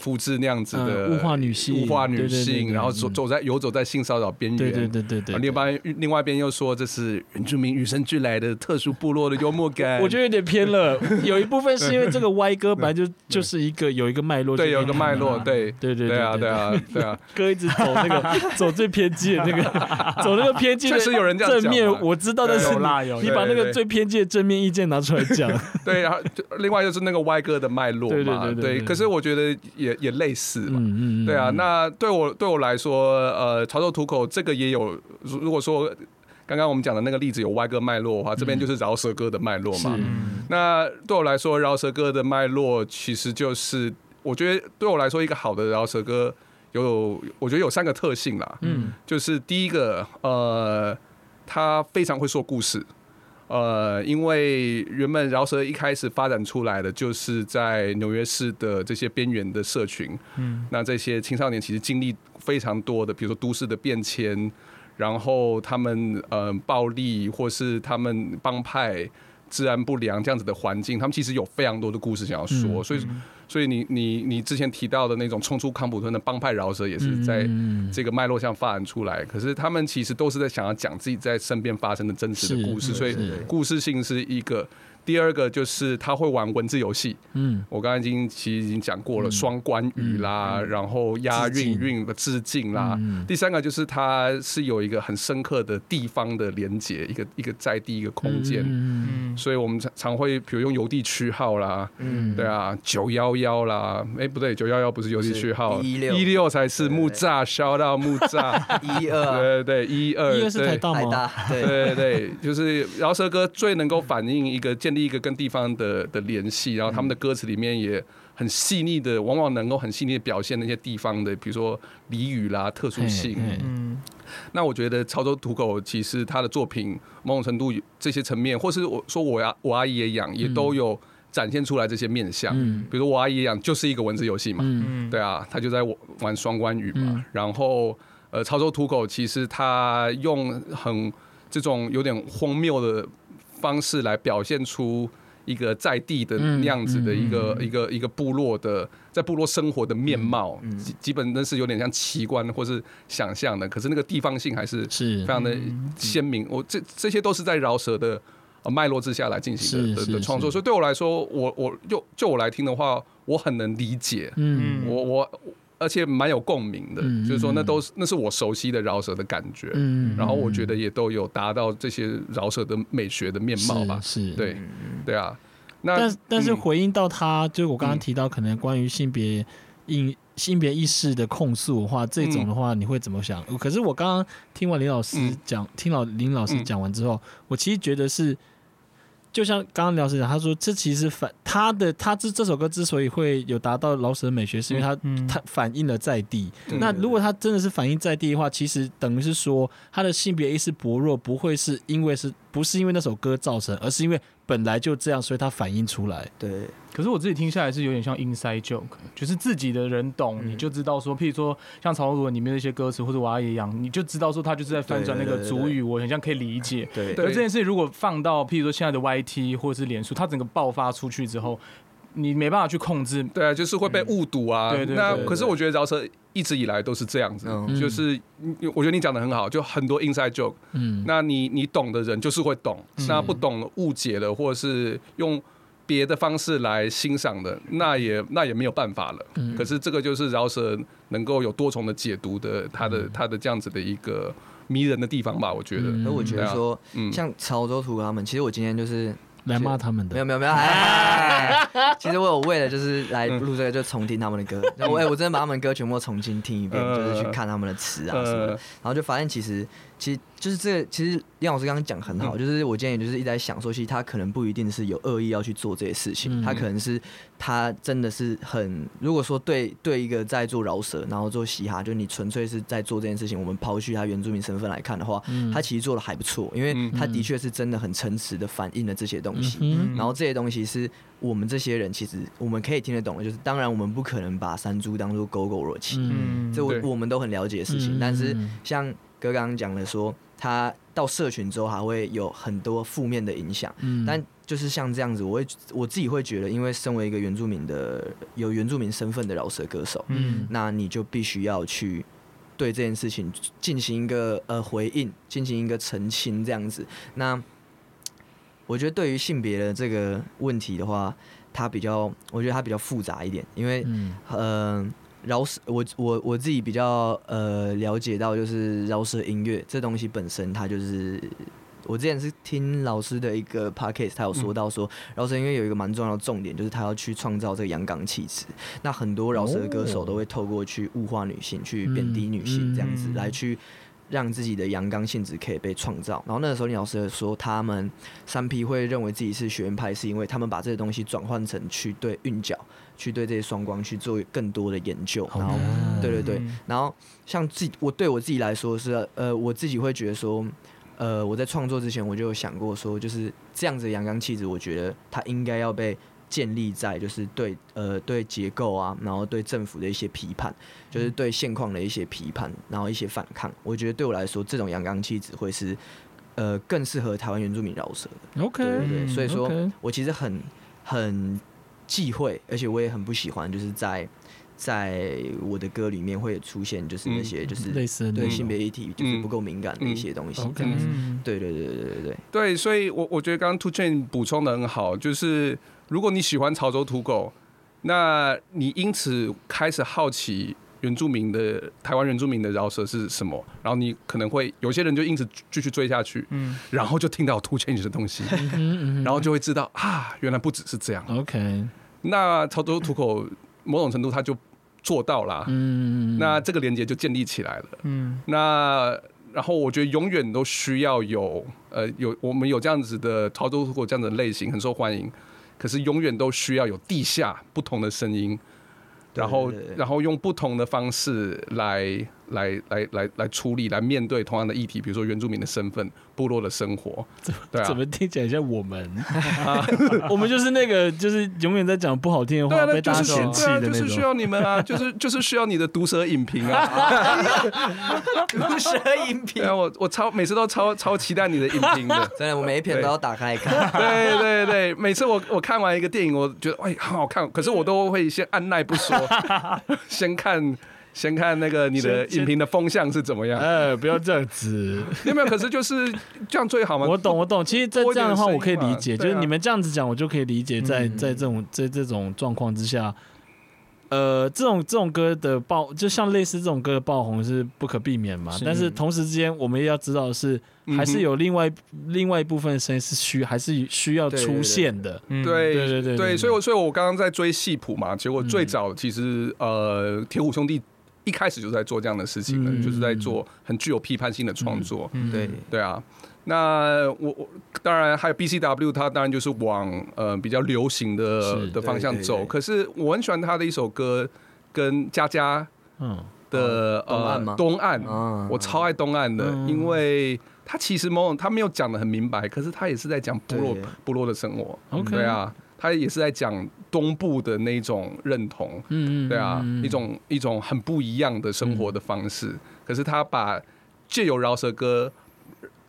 复制那样子的嗯物化女性物化女性，对然后走嗯。走在游走在性骚扰边缘。对对对对对啊，另外另外一边又说这是原住民与生俱来的特殊部落的幽默感。我觉得有点偏了，有一部分是因为这个歪歌本来就 就是一个有一个脉络，对有一个脉络，就对。对对对啊对啊对啊，歌 一直走那个走最偏激的那个，走那个偏激的确实有人这样讲正面，我知道，但是你把那个最偏激的正面意见拿出来讲，对，然后另外就是那个歪歌的脉络对对对。可是我觉得也也类似嘛，嗯嗯，对啊，那对我对我来说，呃，潮州土口这个也有，如如果说刚刚我们讲的那个例子有歪歌脉络的话，这边就是饶舌歌的脉络嘛。嗯那对我来说，饶舌歌的脉络其实就是，我觉得对我来说，一个好的饶舌歌有，我觉得有三个特性啦。嗯就是第一个，呃，他非常会说故事。呃，因为原本饶舌一开始发展出来的，就是在纽约市的这些边缘的社群，嗯。那这些青少年其实经历非常多的，比如说都市的变迁，然后他们呃暴力或是他们帮派治安不良这样子的环境，他们其实有非常多的故事想要说，嗯所以所以你你你之前提到的那种冲出康普顿的帮派饶舌，也是在嗯这个脉络上发展出来。可是他们其实都是在想要讲自己在身边发生的真实的故事，所以故事性是一个。第二个就是他会玩文字游戏，嗯。我刚才已经其实已经讲过了，双关语啦，然后押韵韵的致敬啦。嗯。第三个就是他是有一个很深刻的地方的连接，一个一个在地一个空间。嗯嗯所以我们常常会比如用邮递区号啦，嗯。对啊，九幺幺啦，哎不对，九幺幺不是邮递区号，是116一六才是木栅，烧到木栅，一二。啊 对对对，一二，一二是台对大吗？对对对对，就是饶舌歌最能够反映一个建立一个跟地方的的联系，然后他们的歌词里面也很细腻的，往往能够很细腻的表现那些地方的，比如说俚语啦、特殊性。嗯那我觉得潮州土狗其实他的作品某种程度这些层面，或是我说我阿我阿姨也养，也都有展现出来这些面相。嗯比如说我阿姨也养就是一个文字游戏嘛，嗯嗯对啊，他就在玩双关语嘛。嗯然后呃，潮州土狗其实他用很这种有点荒谬的方式来表现出一个在地的嗯那样子的一个、嗯一个一个部落的在部落生活的面貌，基基本那是有点像奇观或是想象的，可是那个地方性还是是非常的鲜明。我这这些都是在饶舌的呃脉络之下来进行的的创作，所以对我来说，我我就就我来听的话，我很能理解。嗯。我我而且蛮有共鸣的，嗯就是说那嗯都是那是我熟悉的饶舌的感觉，嗯然后我觉得也都有达到这些饶舌的美学的面貌吧。是是。对对啊，那但但是嗯。回应到他，就是我刚刚嗯提到可能关于性别意性别意识的控诉的话，这种的话你会怎么想？可是我刚刚听完林老师嗯。讲，听老林老师嗯讲完之后，我其实觉得是就像刚刚廖师讲，他说这其实反他的他这这首歌之所以会有达到老舍的美学，是因为他嗯它反映了在地。那如果他真的是反映在地的话，其实等于是说他的性别意识薄弱，不会是因为是不是因为那首歌造成，而是因为本来就这样，所以他反映出来。对，可是我自己听下来是有点像 inside joke，就是自己的人懂，嗯你就知道说，譬如说像曹文里面的一些歌词，或者我阿爷一样，你就知道说他就是在翻转那个主语，我很像可以理解。对对而这件事如果放到譬如说现在的 YT 或者是脸书，它整个爆发出去之后，你没办法去控制。对啊，就是会被误读啊。嗯对对对那可是我觉得饶舌一直以来都是这样子，嗯。就是嗯我觉得你讲的很好，就很多 inside joke。嗯，那你你懂的人就是会懂，那不懂误解了，或者是用别的方式来欣赏的，那也那也没有办法了。嗯。可是这个就是饶舌能够有多重的解读的，它的嗯。它的这样子的一个迷人的地方吧，我觉得。嗯。而我觉得说，嗯，像潮州土他们，其实我今天就是来骂他们的。没有没有没有，哎，其实我有为了就是来录这个，就重听他们的歌，然后我哎，我真的把他们的歌全部重新听一遍，嗯就是去看他们的词啊什么的，呃，然后就发现其实其实就是这个，其实李老师刚刚讲很好，嗯。就是我今天也就是一直在想说，其实他可能不一定是有恶意要去做这些事情，嗯。他可能是他真的是很，如果说对对一个在做饶舌，然后做嘻哈，就你纯粹是在做这件事情，我们抛去他原住民身份来看的话，嗯。他其实做的还不错，因为嗯。他的确是真的很诚实的反映了这些东西。嗯然后这些东西是我们这些人其实我们可以听得懂的，就是当然我们不可能把山猪当做狗狗若气，嗯。这我我们都很了解的事情。嗯。但是嗯像哥刚刚讲的说，他到社群之后还会有很多负面的影响。嗯但就是像这样子，我会我自己会觉得，因为身为一个原住民的有原住民身份的饶舌歌手，嗯那你就必须要去对这件事情进行一个呃回应，进行一个澄清，这样子。那我觉得对于性别的这个问题的话，它比较，我觉得它比较复杂一点，因为嗯呃，饶舌，我我我自己比较呃了解到，就是饶舌音乐这东西本身，它就是我之前是听老师的一个 podcast，他有说到说，饶舌音乐有一个蛮重要的重点，就是他要去创造这个阳刚气质。那很多饶舌歌手都会透过去物化女性、去贬低女性这样子，嗯来去。让自己的阳刚性质可以被创造，然后那个时候李老师说，他们三 P 会认为自己是学院派，是因为他们把这些东西转换成去对韵脚，去对这些双光去做更多的研究，然后对对对嗯，然后像自己我对我自己来说是呃，我自己会觉得说，呃，我在创作之前我就有想过说，就是这样子的阳刚气质，我觉得它应该要被建立在就是对呃对结构啊，然后对政府的一些批判，就是对现况的一些批判，然后一些反抗。我觉得对我来说，这种阳刚气质会是呃更适合台湾原住民饶舌的。OK，对对对，嗯所以说我其实很很忌讳，而且我也很不喜欢，就是在在我的歌里面会出现就是那些就是类似对性别议题就是不够敏感的一些东西，嗯这样子。嗯对对对对对对，对，所以我我觉得刚刚 Two Chain 补充的很好，就是如果你喜欢潮州土狗，那你因此开始好奇原住民的台湾原住民的饶舌是什么，然后你可能会有些人就因此继续追下去，嗯。然后就听到 Two Change 的东西，嗯然后就会知道啊，原来不只是这样。OK，那潮州土狗某种程度它就做到了，嗯，那这个连接就建立起来了。嗯。那然后我觉得永远都需要有呃有我们有这样子的潮州土狗这样的类型很受欢迎，可是永远都需要有地下不同的声音，然后然后用不同的方式来来来来来处理来面对同样的议题，比如说原住民的身份、部落的生活，对啊怎。么听起来像我们？我们就是那个，就是永远在讲不好听的话，被就是大家嫌弃的那就是需。要你们啊，就是就是需要你的毒舌影评啊。毒舌影评对，啊，我我超每次都超超期待你的影评的。真的我每一篇都要打开来看。对对对，每次我我看完一个电影，我觉得哎很好看，可是我都会先按耐不说，先看先看那个你的影评的风向是怎么样。哎，不要这样子。有没有？可是就是这样最好嘛。我懂，我懂。其实，在这样的话，我可以理解，就是你们这样子讲，我就可以理解在，嗯在这种在这种状况之下，呃，这种这种歌的爆，就像类似这种歌的爆红是不可避免嘛。是但是同时之间，我们也要知道的是，还是有另外另外一部分声音是需还是需要出对对对现的。嗯对对对对对所以我所以我刚刚在追戏谱嘛，结果最嗯早其实呃铁虎兄弟一开始就在做这样的事情了，嗯。就是在做很具有批判性的创作。嗯对，对啊，那我我当然还有 BCW，它当然就是往呃比较流行的的方向走。可是我很喜欢他的一首歌，跟佳佳嗯。的呃东岸，啊。我超爱东岸的，嗯。因为他其实某种他没有讲的很明白，可是他也是在讲部落部落的生活。OK 对啊，他也是在讲东部的那种认同。嗯嗯，对啊，嗯一种一种很不一样的生活的方式。可是他把借由饶舌歌，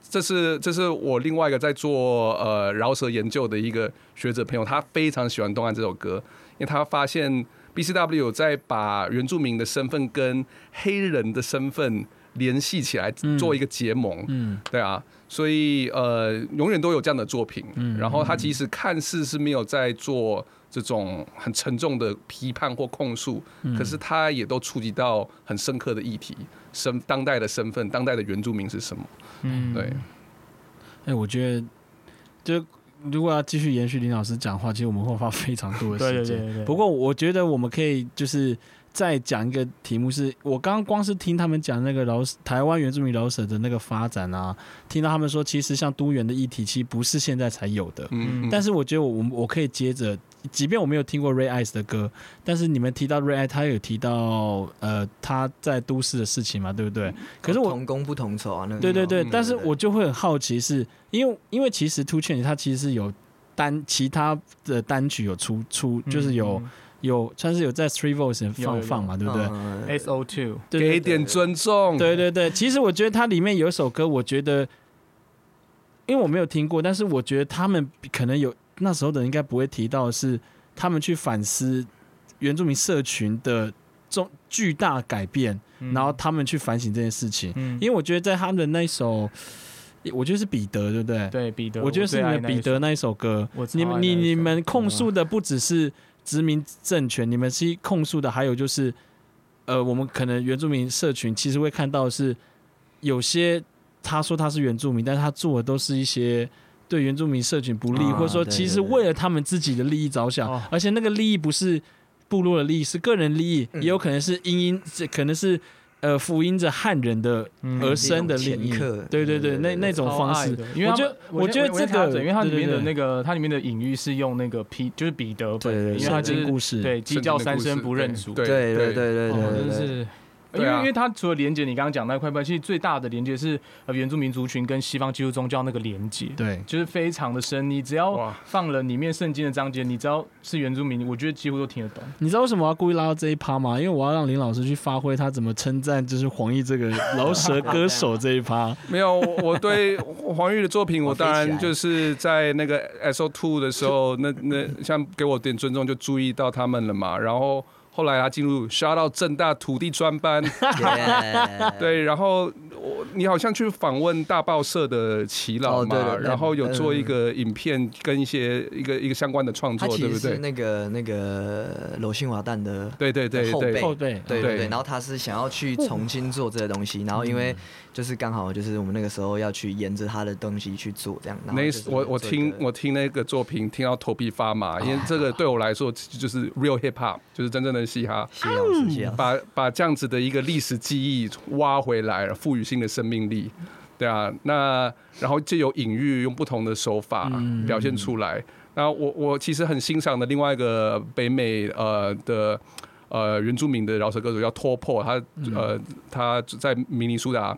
这是这是我另外一个在做呃饶舌研究的一个学者朋友，他非常喜欢《东岸》这首歌，因为他发现 BCW 有在把原住民的身份跟黑人的身份联系起来，嗯做一个结盟。嗯对啊，所以呃，永远都有这样的作品。嗯然后他即使看似是没有在做这种很沉重的批判或控诉，嗯可是他也都触及到很深刻的议题，身当代的身份，当代的原住民是什么？嗯，对，哎，我觉得就如果要继续延续林老师讲话，其实我们会花非常多的时间。对对对对。不过我觉得我们可以就是再讲一个题目是，我刚刚光是听他们讲那个老台湾原住民老舍的那个发展啊，听到他们说，其实像都元的议题，其实不是现在才有的。嗯，但是我觉得我我可以接着，即便我没有听过 Ray Ice 的歌，但是你们提到 Ray Ice，他有提到呃他在都市的事情嘛，对不对？可是我同工不同酬啊，那个对对对嗯，但是我就会很好奇是，因为因为其实 Two Chainz 他其实是有单其他的单曲有出出，就是有、嗯有算是有在 Three Voice 放放嘛，对不对？嗯 S O Two，给点尊重。对对对，其实我觉得它里面有一首歌，我觉得，因为我没有听过，但是我觉得他们可能有那时候的人应该不会提到的是，他们去反思原住民社群的重巨大改变，嗯然后他们去反省这件事情。嗯因为我觉得在他们的那一首，我觉得是彼得，对不对？对彼得，我觉得是你们彼得那一首歌你们你你们控诉的不只是殖民政权，你们是控诉的还有就是，呃，我们可能原住民社群其实会看到是有些他说他是原住民，但是他做的都是一些。对原住民社群不利，啊或者说其实为了他们自己的利益着想，哦而且那个利益不是部落的利益，是个人利益，嗯也有可能是因因，这可能是呃福音着汉人的嗯。而生的利益。一种前客，对对对，那那种方式，因为就我觉得我觉得这个因为它里面的那个它里面的隐喻是用那个皮就是彼得本，对对对圣因为他就是经故事，对鸡叫三声不认主，对对对对对哦对对对，真是。因为因为它除了连接你刚刚讲那块块，其实最大的连接是呃原住民族群跟西方基督宗教那个连接，对就是非常的深。你只要放了里面圣经的章节，你只要是原住民，我觉得几乎都听得懂。你知道为什么我要故意拉到这一趴吗？因为我要让林老师去发挥他怎么称赞就是黄奕这个饶 舌歌手这一趴。没有，我我对黄奕的作品，我当然就是在那个 S O Two 的时候，那那像给我点尊重，就注意到他们了嘛。然后后来他进入 shout out 正大土地专班。对，然后我你好像去访问大报社的齐老嘛，哦对对对然后有做一嗯个影片跟一些一个一个相关的创作，对不对？那个那个楼信华蛋的对对对后对辈后背，对对对对，然后他是想要去重新做这个东西，然后因为就是刚好就是我们那个时候要去沿着他的东西去做这样。然后那就是我我听我听那个作品，听到头皮发麻，因为这个对我来说就是 real hip hop，就是真正的嘻哈。谢老师，谢老师。把把这样子的一个历史记忆挖回来，赋予新的生命力，对啊，那然后就有隐喻，用不同的手法嗯表现出来。那我我其实很欣赏的另外一个北美呃的呃原住民的饶舌歌手叫托破，他呃他在明尼苏达，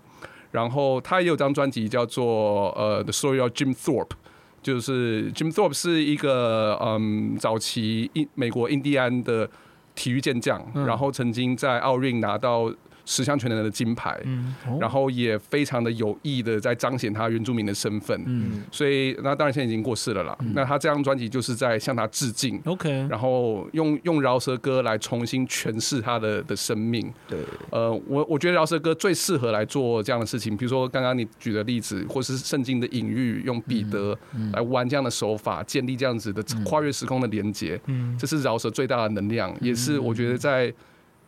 然后他也有张专辑叫做呃 The Story of Jim Thorpe。就是 Jim Thorpe 是一个嗯早期印美国印第安的体育健将，嗯然后曾经在奥运拿到十项全能的金牌，嗯，哦。然后也非常的有意的在彰显他原住民的身份。嗯。所以那当然现在已经过世了啦。那他这张专辑就是在向他致敬。，OK，然后用用饶舌歌来重新诠释他的的生命，对，呃，我我觉得饶舌歌最适合来做这样的事情，比如说刚刚你举的例子，或是圣经的隐喻，用彼得来玩这样的手法，建立这样子的跨越时空的连接，嗯。这是饶舌最大的能量，也是我觉得在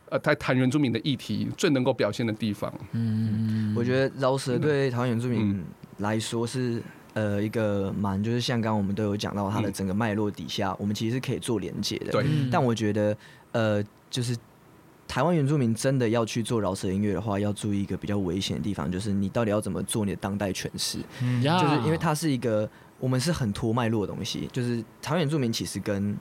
呃在谈原住民的议题最能够表现的地方。嗯，我觉得饶舌对台湾原住民嗯来说是呃一个蛮，就是像刚刚我们都有讲到它的嗯整个脉络底下，我们其实是可以做连接的。对嗯但我觉得呃，就是台湾原住民真的要去做饶舌音乐的话，要注意一个比较危险的地方，就是你到底要怎么做你的当代诠释。嗯就是因为它是一个我们是很拖脉络的东西，就是台湾原住民其实跟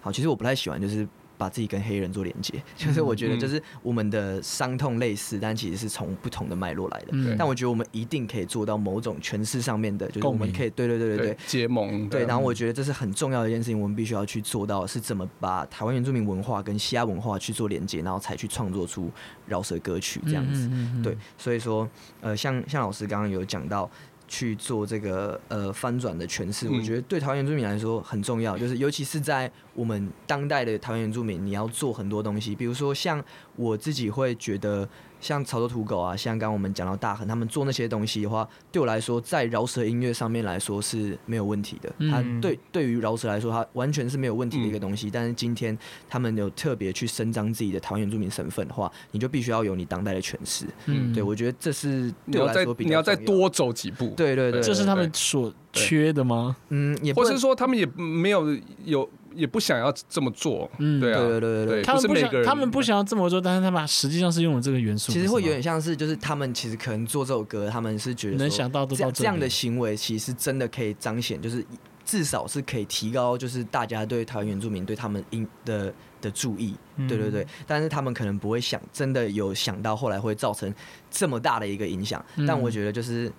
好，其实我不太喜欢就是。把自己跟黑人做连接，就是我觉得就是我们的伤痛类似，但其实是从不同的脉络来的。嗯。但我觉得我们一定可以做到某种诠释上面的，就是我们可以对对对对对。结盟对。然后我觉得这是很重要的一件事情，我们必须要去做到，是怎么把台湾原住民文化跟西亚文化去做连接，然后才去创作出饶舌歌曲这样子。对，所以说，呃，像像老师刚刚有讲到去做这个呃翻转的诠释，嗯我觉得对台湾原住民来说很重要，就是尤其是在我们当代的台湾原住民，你要做很多东西，比如说像我自己会觉得。像潮州土狗啊，像刚刚我们讲到大亨，他们做那些东西的话，对我来说，在饶舌音乐上面来说是没有问题的。嗯他对对于饶舌来说，它完全是没有问题的一个东西。但是今天他们有特别去伸张自己的台湾原住民身份的话，你就必须要有你当代的诠释。嗯对，我觉得这是你要再对我来说比较你要再多走几步，对对对，这是他们所缺的吗？嗯，也不或是说他们也没有有也不想要这么做，嗯对啊，对对对对对，他们不想他们不想要这么做，但是他们实际上是用了这个元素。其实会有点像是，就是他们其实可能做这首歌，他们是觉得说能想到都这样这样的行为，其实真的可以彰显，就是至少是可以提高，就是大家对台湾原住民对他们应的的注意，嗯对对对。但是他们可能不会想，真的有想到后来会造成这么大的一个影响。嗯但我觉得就是。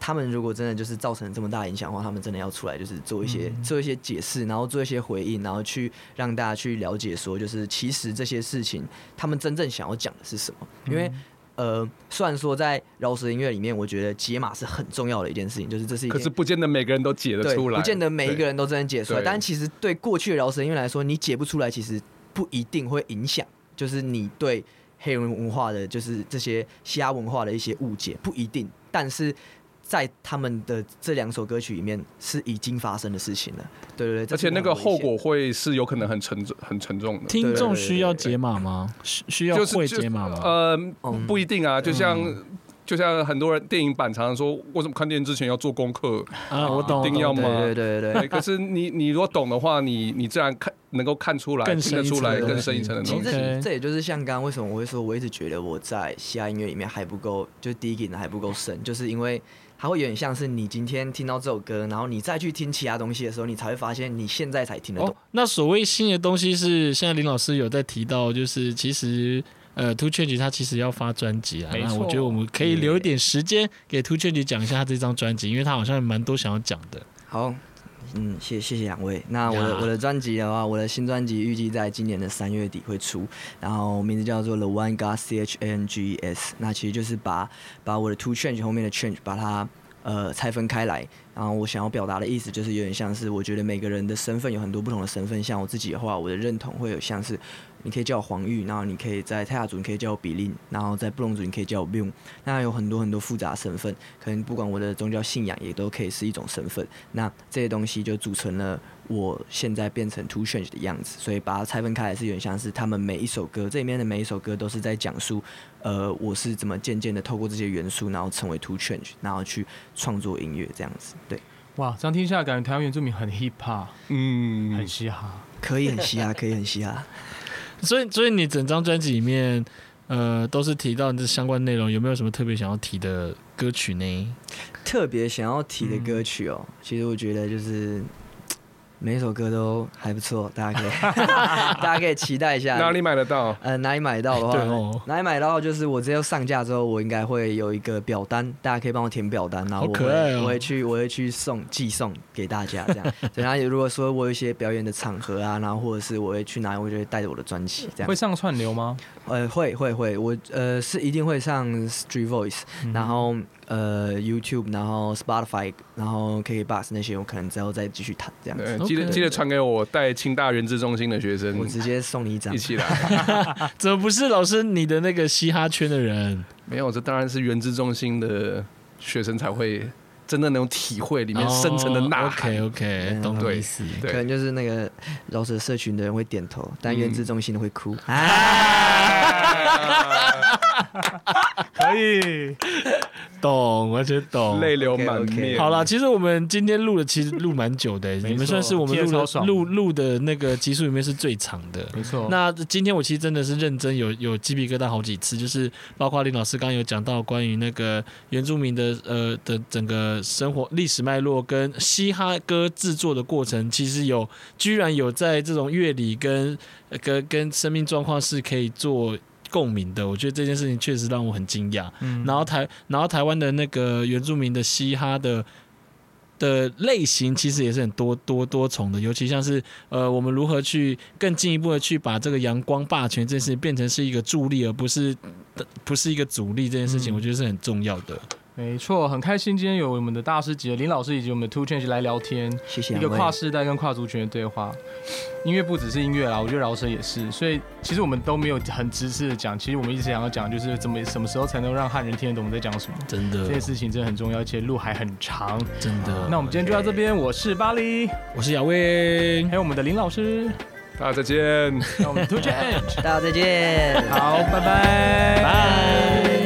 他们如果真的就是造成这么大影响的话，他们真的要出来，就是做一些、嗯做一些解释，然后做一些回应，然后去让大家去了解说，就是其实这些事情他们真正想要讲的是什么。因为呃，虽然说在饶舌音乐里面，我觉得解码是很重要的一件事情，就是这是一件可是不见得每个人都解得，出来，不见得每一个人都真的解出来。但其实对过去的饶舌音乐来说，你解不出来，其实不一定会影响，就是你对黑人文化的，就是这些西亚文化的一些误解，不一定。但是在他们的这两首歌曲里面，是已经发生的事情了。对对对，而且那个后果会是有可能很沉重、很沉重的。听众需要解码吗？需需要会解码吗？呃，不嗯不一定啊，就像嗯就像很多人电影版常常说，为什么看电影之前要做功课？啊，我懂，一定要吗对对对可是你你如果懂的话，你你自然看能够看出来，更听得出来深一层的更深一层的其实东西。其实这这也就是像刚刚为什么我会说，我一直觉得我在西亚音乐里面还不够，就 digging 的还不够深，就是因为它会有点像是你今天听到这首歌，然后你再去听其他东西的时候，你才会发现你现在才听得懂哦。，那所谓新的东西是现在林老师有在提到，就是其实呃，Two Change 他其实要发专辑啊，那我觉得我们可以留一点时间给 Two Change 讲一下他这张专辑，因为他好像蛮多想要讲的。好，嗯，谢谢谢两位。那我的呀我的专辑的话，我的新专辑预计在今年的三月底会出，然后名字叫做 The One God C H A N G E S。那其实就是把把我的 Two Change 后面的 Change 把它呃拆分开来。然后我想要表达的意思就是有点像是，我觉得每个人的身份有很多不同的身份。像我自己的话，我的认同会有像是，你可以叫我黄玉，然后你可以在泰雅族你可以叫我比利，然后在布隆族你可以叫我 Bill。那有很多很多复杂身份，可能不管我的宗教信仰也都可以是一种身份。那这些东西就组成了我现在变成 Two Change 的样子，所以把它拆分开来是有点像是他们每一首歌，这里面的每一首歌都是在讲述，呃，我是怎么渐渐的透过这些元素，然后成为 Two Change，然后去创作音乐这样子。对，哇，这样听下来，感觉台湾原住民很 hip hop，嗯很，嘻哈。可以很嘻哈，可以很嘻哈。所以，所以你整张专辑里面，呃，都是提到这相关内容，有没有什么特别想要提的歌曲呢？特别想要提的嗯歌曲哦，其实我觉得就是每一首歌都还不错，大家可以 大家可以期待一下。哪里买得到？呃，哪里买到的话，哦哪里买到就是我只要上架之后，我应该会有一个表单，大家可以帮我填表单，然后我会、我会去我会去送寄送给大家这样。对，然后如果说我有一些表演的场合啊，然后或者是我会去哪里，我就会带着我的专辑这样会。上串流吗？呃，会会会，我呃是一定会上 Street Voice，、嗯然后呃 YouTube，然后 Spotify，然后 KKBox 那些，我可能之后再继续谈这样子。对，记得记得传给我带清大原子中心的学生我直接送你一张一。起来。怎么不是老师你的那个嘻哈圈的人？没有，这当然是原子中心的学生才会真的能体会里面深层的呐喊。OK OK，嗯懂你对意思。对可能就是那个饶舌社群的人会点头，但原子中心的会哭。可以，懂，完全懂。泪流满面。好了，其实我们今天录的其实录蛮久的，错你们算是我们录录录的那个集数里面是最长的。没错。那今天我其实真的是认真有有鸡皮疙瘩好几次，就是包括林老师刚刚有讲到关于那个原住民的呃的整个生活历史脉络跟嘻哈歌制作的过程，其实有居然有在这种乐理跟呃跟跟生命状况是可以做共鸣的，我觉得这件事情确实让我很惊讶。嗯然后台然后台湾的那个原住民的嘻哈的的类型其实也是很多多多重的，尤其像是呃我们如何去更进一步的去把这个阳光霸权这件事情变成是一个助力，而不是不是一个阻力这件事情，嗯我觉得是很重要的。没错，很开心今天有我们的大师级的林老师以及我们的 Two Change 来聊天，谢谢一个跨世代跟跨族群的对话。音乐不只是音乐啦，我觉得饶舌也是，所以其实我们都没有很直视的讲，其实我们一直想要讲就是怎么什么时候才能让汉人听得懂我们在讲什么。真的这，件事情真的很重要，而且路还很长。真的。那我们今天就到这边，我是巴黎，我是亚威还，有我们的林老师，大家再见。那我们的 Two Change。大家再见。好，拜拜拜。